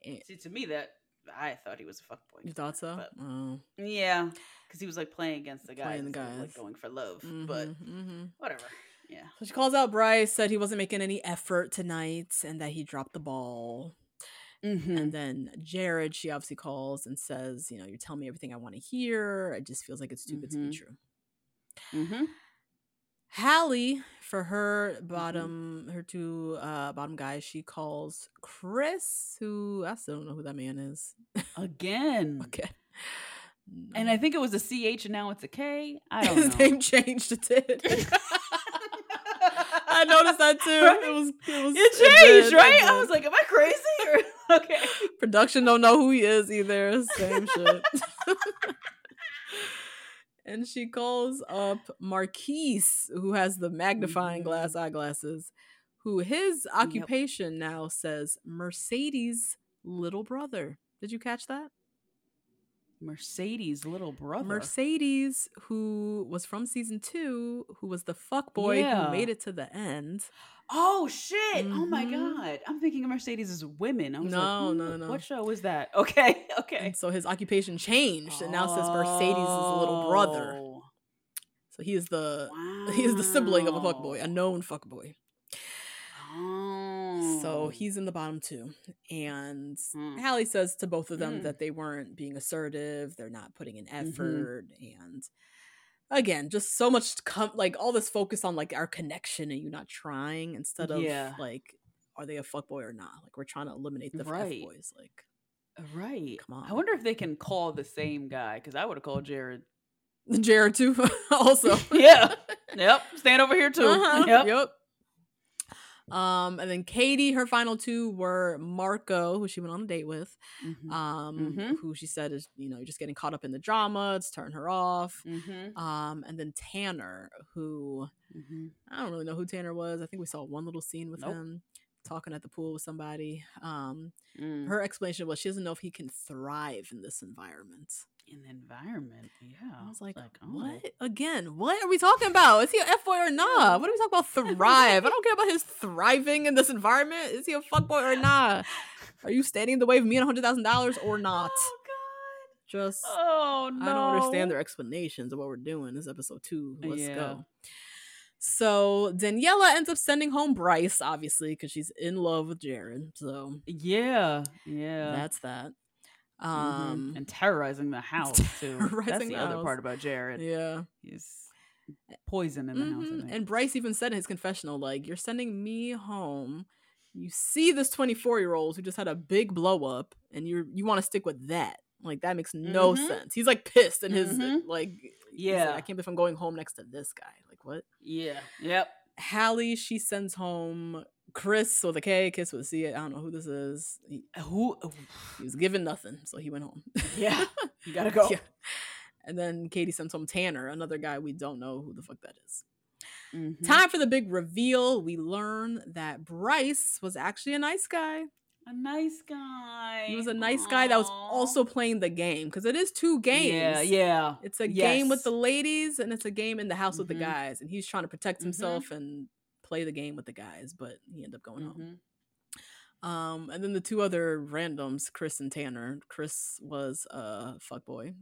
And- See, to me, that I thought he was a fuckboy. you thought so? But Oh. yeah, because he was like playing against the guys, Playing the instead of, like guys. going for love. But Mhm, mhm. whatever. Yeah. So she calls out Bryce, said he wasn't making any effort tonight and that he dropped the ball. Mm-hmm. And then Jared, she obviously calls and says, you know, you're telling me everything I want to hear. It just feels like it's too good to be true. Mm-hmm. Hallie, for her bottom, her two uh bottom guys, she calls Chris, who I still don't know who that man is. Again. okay. And I think it was a CH and now it's a K. I don't his know. name changed. It did. I noticed that too. Right? It was it was It changed, it right? I was like, am I crazy? Or okay. Production don't know who he is either. Same shit. And she calls up Marquise, who has the magnifying Mhm. glass eyeglasses, who his occupation now says Mercedes' little brother. Did you catch that? Mercedes' little brother. Mercedes, who was from season two, who was the fuck boy Yeah. who made it to the end. Oh shit! Oh my Mhm. god! I'm thinking of Mercedes as women. I was No, like, no, no, no. What show was that? Okay, okay. And so his occupation changed and now says Mercedes' little brother. Oh, So he is the he is the sibling of a fuckboy, a wow. known fuckboy. Oh. So he's in the bottom two. And Hmm. Hallie says to both of them Hmm. that they weren't being assertive, they're not putting in Mhm. effort, and again, just so much com- like all this focus on like our connection and you not trying instead of Yeah. like are they a fuckboy or not? Like we're trying to eliminate the Right. fuckboys. Like right. Come on. I wonder if they can call the same guy because I would have called Jared. Jared too, also. yeah. Yep. Stand over here too. Uh-huh, Yep. Yep. Um, and then Katie, her final two were Marco, who she went on a date with, Mhm. um, Mhm. who she said is, you know, just getting caught up in the drama, it's turning her off. Mhm. Um, and then Tanner, who Mhm. I don't really know who Tanner was. I think we saw one little scene with Nope. him talking at the pool with somebody. Um, Mm. her explanation was she doesn't know if he can thrive in this environment. In the environment. Yeah. I was like, oh. what? Again, what are we talking about? Is he a F boy or not? Mm. What are we talking about? Thrive. I don't care about his thriving in this environment. Is he a fuck boy or not? Are you standing in the way of me and hundred thousand dollars or not? Oh Just. Oh no. I don't understand their explanations of what we're doing. This is episode two. Let's Yeah. go. So Daniela ends up sending home Bryce, obviously, because she's in love with Jared. So Yeah. Yeah. that's that. Mhm. Um, and terrorizing the house too. That's the the other house. part about Jared. yeah. He's poison in the house. Mhm. think. And Bryce even said in his confessional, like, you're sending me home. You see this 24 year old who just had a big blow up, and you're you want to stick with that. Like that makes no Mhm. sense. He's like pissed in his Mhm. like he's like, Yeah. I can't believe I'm going home next to this guy. Like what? yeah. Yep. Hallie, she sends home Chris with a K, Chris with a C. I don't know who this is. He, Who? he was given nothing, so he went home. Yeah. You gotta go. Yeah. And then Katie sends home Tanner, another guy we don't know who the fuck that is. Mhm. Time for the big reveal. We learn that Bryce was actually a nice guy. A nice guy. He was a nice guy that was also playing the game because it is two games. Yeah. Yeah. It's a game with the ladies and it's a game in the house with the Mhm. guys. And he's trying to protect Mhm. himself and play the game with the guys, but he ended up going home. Mhm. Um, and then the two other randoms, Chris and Tanner. Chris was a fuck boy,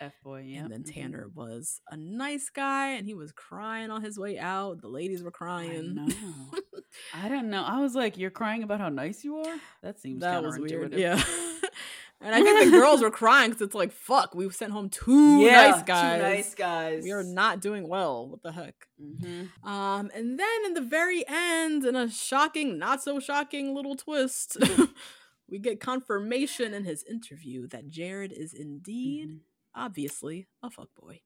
F boy. Yeah. and then Tanner was a nice guy, and he was crying on his way out. The ladies were I crying. know. I don't know. I was like, you're crying about how nice you are. That seems that was weird. Yeah. And I think the girls were crying because it's like, fuck, we sent home two yeah, nice guys. Two nice guys. We are not doing well. What the heck? Mhm. Um, and then in the very end, in a shocking, not so shocking little twist, we get confirmation in his interview that Jared is indeed, Mhm. obviously, a fuckboy.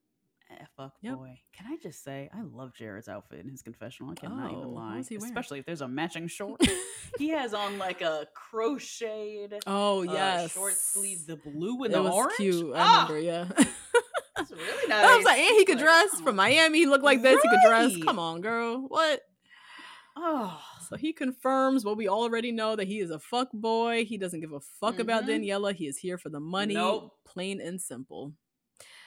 Eh, fuck Yep. boy. Can I just say I love Jared's outfit in his confessional. I cannot Oh, even lie. Especially if there's a matching short. he has on like a crocheted Oh uh, yes, short sleeve, the blue and it the was orange. cute. I Ah, remember, yeah. That's really nice. I was like, and he could Like, dress oh. from Miami. He looked like this. He could dress. Come on, girl. What? Oh, So he confirms what we already know that he is a fuck boy. He doesn't give a fuck about Mhm. Daniela. He is here for the money. Nope. Plain and simple.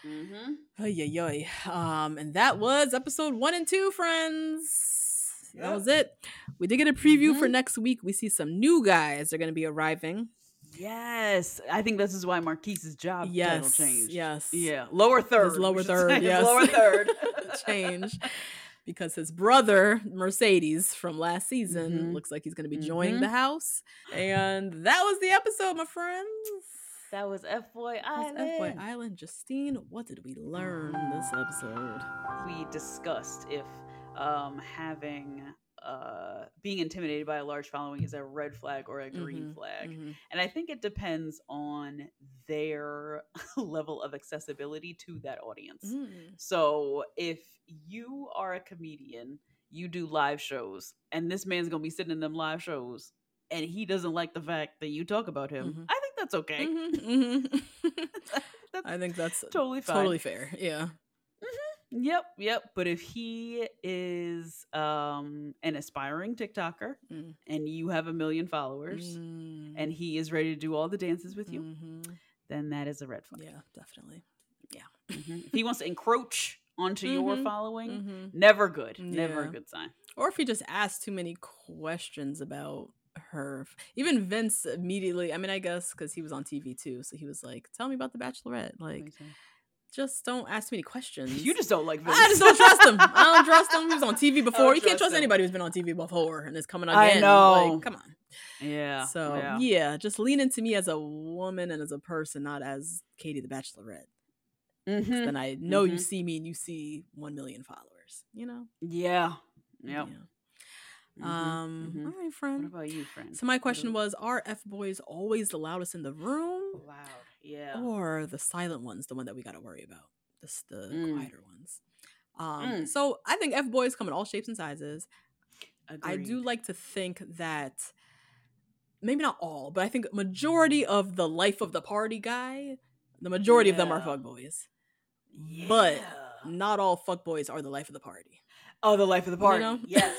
Mm-hmm. Ay, ay. Um, and that was episode one and two, friends. That was it. We did get a preview for Mhm. next week. We see some new guys. They're going to be arriving. yes. I think this is why Marquise's job Yes, title changed. yes. Yeah. Lower third. we lower third, yes. Lower third. Change. Because his brother, Mercedes, from last season, Mhm. looks like he's going to be joining Mhm. the house. And that was the episode, my friends. That was F Boy That's Island. F-Boy Island. Justine, what did we learn this episode? we discussed if um, having uh, being intimidated by a large following is a red flag or a green Mhm, flag. mhm. And I think it depends on their level of accessibility to that audience. Mm. So if you are a comedian, you do live shows, and this man's gonna be sitting in them live shows, and he doesn't like the fact that you talk about him, Mhm. I think that's okay. Mhm, mhm. that's I think that's totally fine. totally fair. Yeah. Yep, yep. But if he is um an aspiring TikToker Mm. and you have a million followers Mm. and he is ready to do all the dances with you, Mhm. then that is a red flag. Yeah, definitely. Mhm. If he wants to encroach onto your Mhm, following, never good. Never a good sign. Or if he just asks too many questions about her. Even Vince immediately, I mean, I guess because he was on TV too. So he was like, tell me about The Bachelorette. Like, just don't ask me any questions. You just don't like Vince. I just don't trust him. I don't trust him. He was on TV before. You can't trust him. anybody who's been on TV before and is coming again. I know. Like, come on. yeah. So yeah. yeah. just lean into me as a woman and as a person, not as Katie the Bachelorette. Mhm. Then I know you Mhm. see me and you see one million followers. You know. Yeah. Yep. Yeah. Mhm, Um. mhm. All right, What about you, friend? So my question Ooh, was: Are f boys always the loudest in the room, loud. Yeah. or the silent ones, the one that we got to worry about, the the Mm. quieter ones? Um. Mm. So I think f boys come in all shapes and sizes. I do like to think that maybe not all, but I think majority of the life of the party guy, the majority of them are Yeah. fuckboys. But not all fuckboys are the life of the party. Oh, the life of the party. know? Yes.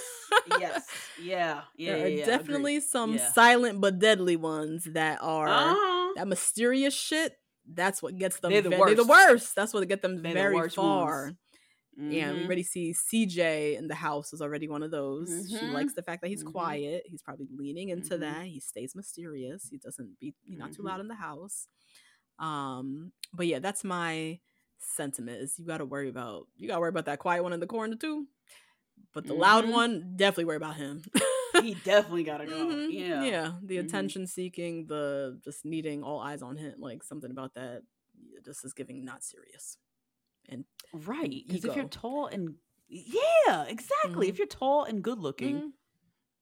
yes. Yeah. Yeah. there are yeah, yeah, definitely agreed. some Yeah. silent but deadly ones that are Uh-huh. that mysterious shit. That's what gets them. They're the ve- They're the worst. worst. That's what get them They're very worst far. ones. And we already see CJ in the house is already one of those. She Mhm. likes the fact that he's Mhm. quiet. He's probably leaning into Mhm. that. He stays mysterious. He doesn't be he's not too Mhm. loud in the house. Um, but yeah, that's my sentiment is you gotta worry about you gotta worry about that quiet one in the corner too. But the loud Mhm. one, definitely worry about him. he definitely gotta go. Mhm. Yeah. Yeah. The Mhm. attention seeking, the just needing all eyes on him, like something about that just is giving not serious. And Right. Because if you're tall and yeah, exactly. Mhm. If you're tall and good looking Mhm.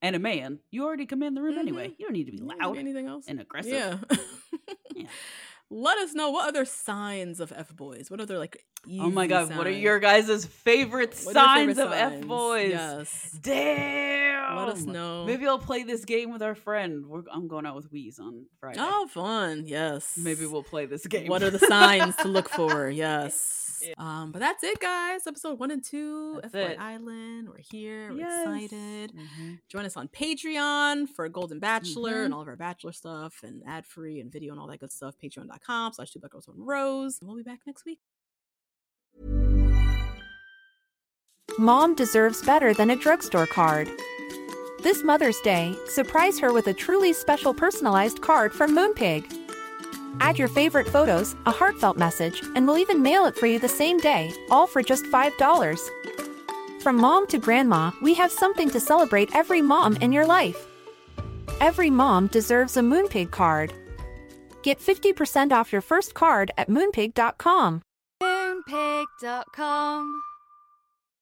and a man, you already command the room anyway. Mhm. You don't need to be loud anything else. and aggressive. Yeah. Yeah. Let us know what other signs of F boys. What other like Oh my god, what are your guys' favorite What signs favorite of F boys? Yes. Damn. Let us know. Maybe I'll play this game with our friend. We're, I'm going out with Wheeze on Friday. Oh, fun. Yes. Maybe we'll play this game. What are the signs to look for? Yes. Yeah. Um, but that's it, guys. Episode one and two. That's F it. Island. We're here. We're Yes. excited. Mhm. Join us on Patreon for Golden Bachelor Mhm. and all of our Bachelor stuff and ad free and video and all that good stuff. Patreon.com slash two black girls one rose. And we'll be back next week. Mom deserves better than a drugstore card. This Mother's Day, surprise her with a truly special personalized card from Moonpig. Add your favorite photos, a heartfelt message, and we'll even mail it for you the same day, all for just $5. From mom to grandma, we have something to celebrate every mom in your life. Every mom deserves a Moonpig card. Get 50% off your first card at moonpig.com. Moonpig.com.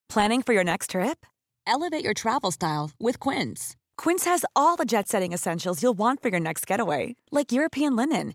Planning for your next trip? Elevate your travel style with Quince. Quince has all the jet setting essentials you'll want for your next getaway, like European linen,